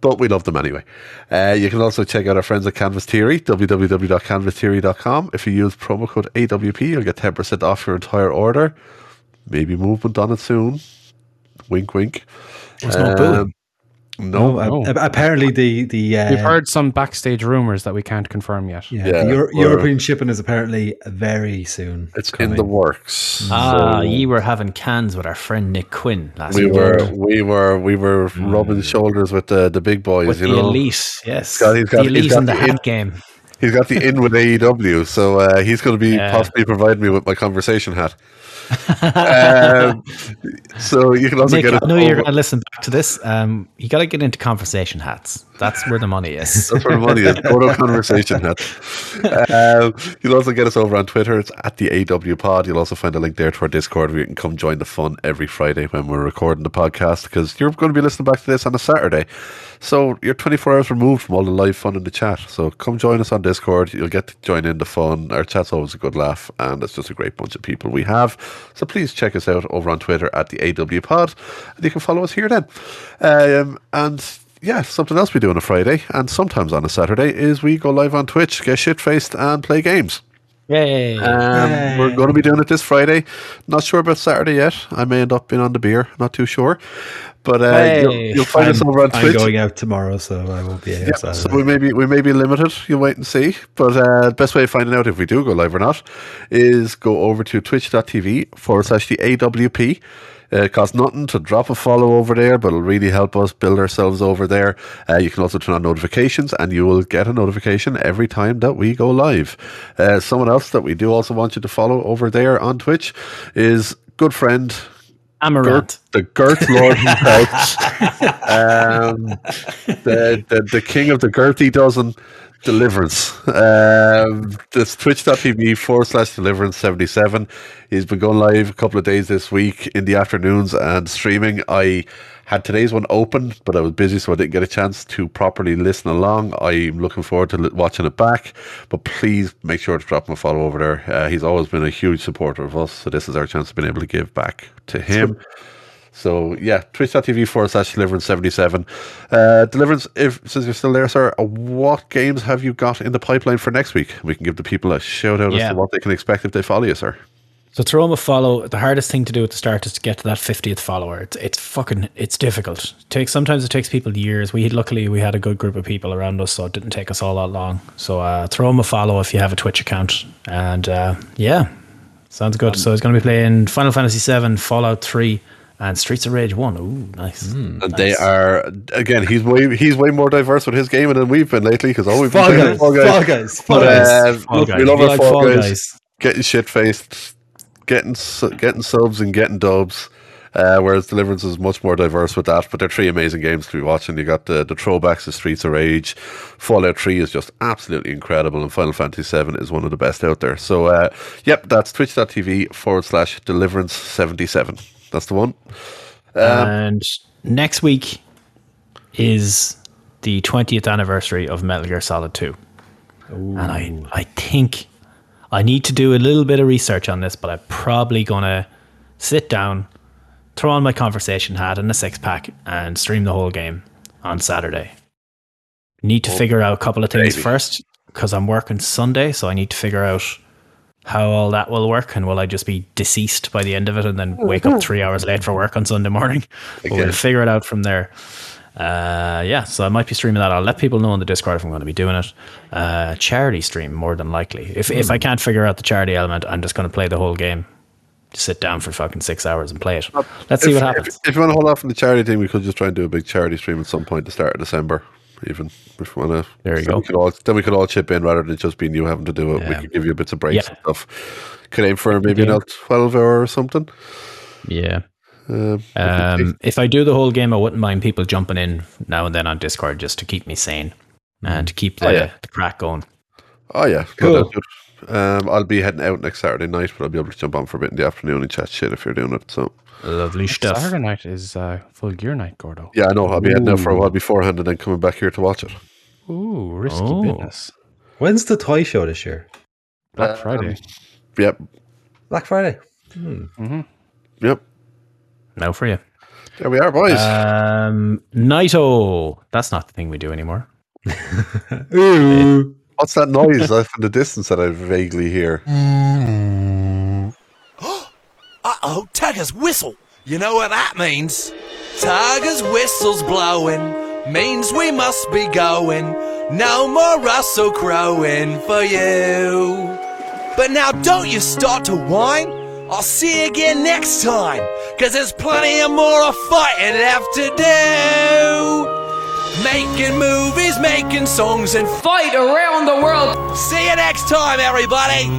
but we love them anyway. Uh, you can also check out our friends at Canvas Theory, www.canvastheory.com. If you use promo code AWP, you'll get 10% off your entire order. Maybe movement on it soon. Wink, wink. There's no booing. Um, no, no. a- apparently the the uh, We've heard some backstage rumors that we can't confirm yet. yeah, Yeah, the Euro- European shipping is apparently very soon. it's in the works. Ah, So ye were having cans with our friend Nick Quinn last we week. were, we were, we were rubbing shoulders with the, the big boys. with you the know, elite, yes. got- he's got- the he's elite got in the the hat in- game. he's got the in with AEW, so uh, he's going to be Yeah. possibly providing me with my conversation hat. Um, so you can also Nick, get. I know you're going to listen back to this. Um, you got to get into conversation hats. That's where the money is. That's where the money is. Go conversation. Um, you'll also get us over on Twitter. It's at the AW Pod. You'll also find a link there to our Discord where you can come join the fun every Friday when we're recording the podcast because you're going to be listening back to this on a Saturday. So you're 24 hours removed from all the live fun in the chat. So come join us on Discord. You'll get to join in the fun. Our chat's always a good laugh and it's just a great bunch of people we have. So please check us out over on Twitter at the AW Pod and you can follow us here then. Um, and yeah, something else we do on a Friday and sometimes on a Saturday is we go live on Twitch, get shit faced, and play games. Yay. Um, we're going to be doing it this Friday. Not sure about Saturday yet. I may end up being on the beer. Not too sure. But uh, Hey. you'll, you'll find us I'm, over on Twitch. I'm going out tomorrow, so I won't be here. Yeah, so we may be we may be limited. You'll wait and see. But uh, the best way of finding out if we do go live or not is go over to twitch.tv forward slash the AWP. Uh, it costs nothing to drop a follow over there, but it'll really help us build ourselves over there. Uh, you can also turn on notifications, and you will get a notification every time that we go live. Uh, someone else that we do also want you to follow over there on Twitch is good friend Amaranth. the Girth Lord himself, um, the, the the king of the girthy dozen, Deliverance. Um, this twitch.tv forward slash Deliverance 77. He's been going live a couple of days this week in the afternoons and streaming. I Had today's one open, but I was busy, so I didn't get a chance to properly listen along. I'm looking forward to watching it back, but please make sure to drop him a follow over there. Uh, he's always been a huge supporter of us, so this is our chance to be able to give back to him. So yeah, twitch.tv forward slash deliverance 77. Uh, deliverance, if since you're still there, sir, uh, what games have you got in the pipeline for next week? We can give the people a shout out as to what they can expect if they follow you, sir. So throw them a follow. The hardest thing to do at the start is to get to that fiftieth follower. It's it's fucking it's difficult. It takes sometimes it takes people years. We luckily we had a good group of people around us, so it didn't take us all that long. So uh, throw them a follow if you have a Twitch account, and uh, yeah, sounds good. so he's going to be playing Final Fantasy VII, Fallout Three, and Streets of Rage One. Ooh, nice. And they are again. He's way he's way more diverse with his gaming than we've been lately because all we've been Fall playing Guys, is Fall Guys. Fall Guys, Fall But, Guys. uh, Fall look, Guys. we love our like Fall Fall Guys. Guys. Getting shit faced, getting getting subs and getting dubs. Uh, whereas Deliverance is much more diverse with that, but they're three amazing games to be watching. You got the the throwbacks, the Streets of Rage, Fallout Three is just absolutely incredible, and Final Fantasy Seven is one of the best out there. So, uh, yep, that's twitch.tv forward slash Deliverance seventy seven. That's the one. Um, and next week is the 20th anniversary of Metal Gear Solid 2. And I, I think I need to do a little bit of research on this, but I'm probably going to sit down, throw on my conversation hat and a six pack, and stream the whole game on Saturday. Need to figure out a couple of things baby. first because I'm working Sunday, so I need to figure out how all that will work and will I just be deceased by the end of it and then wake up three hours late for work on Sunday morning? But Okay. we'll figure it out from there. Uh, yeah, so I might be streaming that. I'll let people know on the Discord if I'm going to be doing it. Uh, charity stream, more than likely. If if I can't figure out the charity element, I'm just going to play the whole game. Just sit down for fucking six hours and play it. Let's see what happens. If, if you want to hold off on the charity thing, we could just try and do a big charity stream at some point the start of December, even if you want to. There you go. We could all, then we could all chip in rather than just being you having to do it. We Yeah. could give you a bits of breaks Yeah. and stuff. Could aim for maybe another 12 hour or something. Yeah. Um, Um, if I do the whole game, I wouldn't mind people jumping in now and then on Discord just to keep me sane and to keep the, Oh, yeah. the crack going. oh, yeah. Cool. Good. Um, I'll be heading out next Saturday night, but I'll be able to jump on for a bit in the afternoon and chat shit if you're doing it. So, Lovely stuff. Saturday night is uh, full gear night, Gordo. yeah, I know. I'll be heading out for a while beforehand and then coming back here to watch it. Ooh, risky Oh. business. When's the toy show this year? Black Um, Friday. Yep. Black Friday. Yep. Now for you. There we are, boys. Um, Naito. That's not the thing we do anymore. Ooh. What's that noise off in the distance that I vaguely hear? Uh-oh, Tiger's whistle. You know what that means? Tiger's whistle's blowing, means we must be going. No more Russell crowing for you. But now don't you start to whine. I'll see you again next time, cause there's plenty of more fighting left to do. Making movies, making songs, and Fight around the world. see you next time, everybody.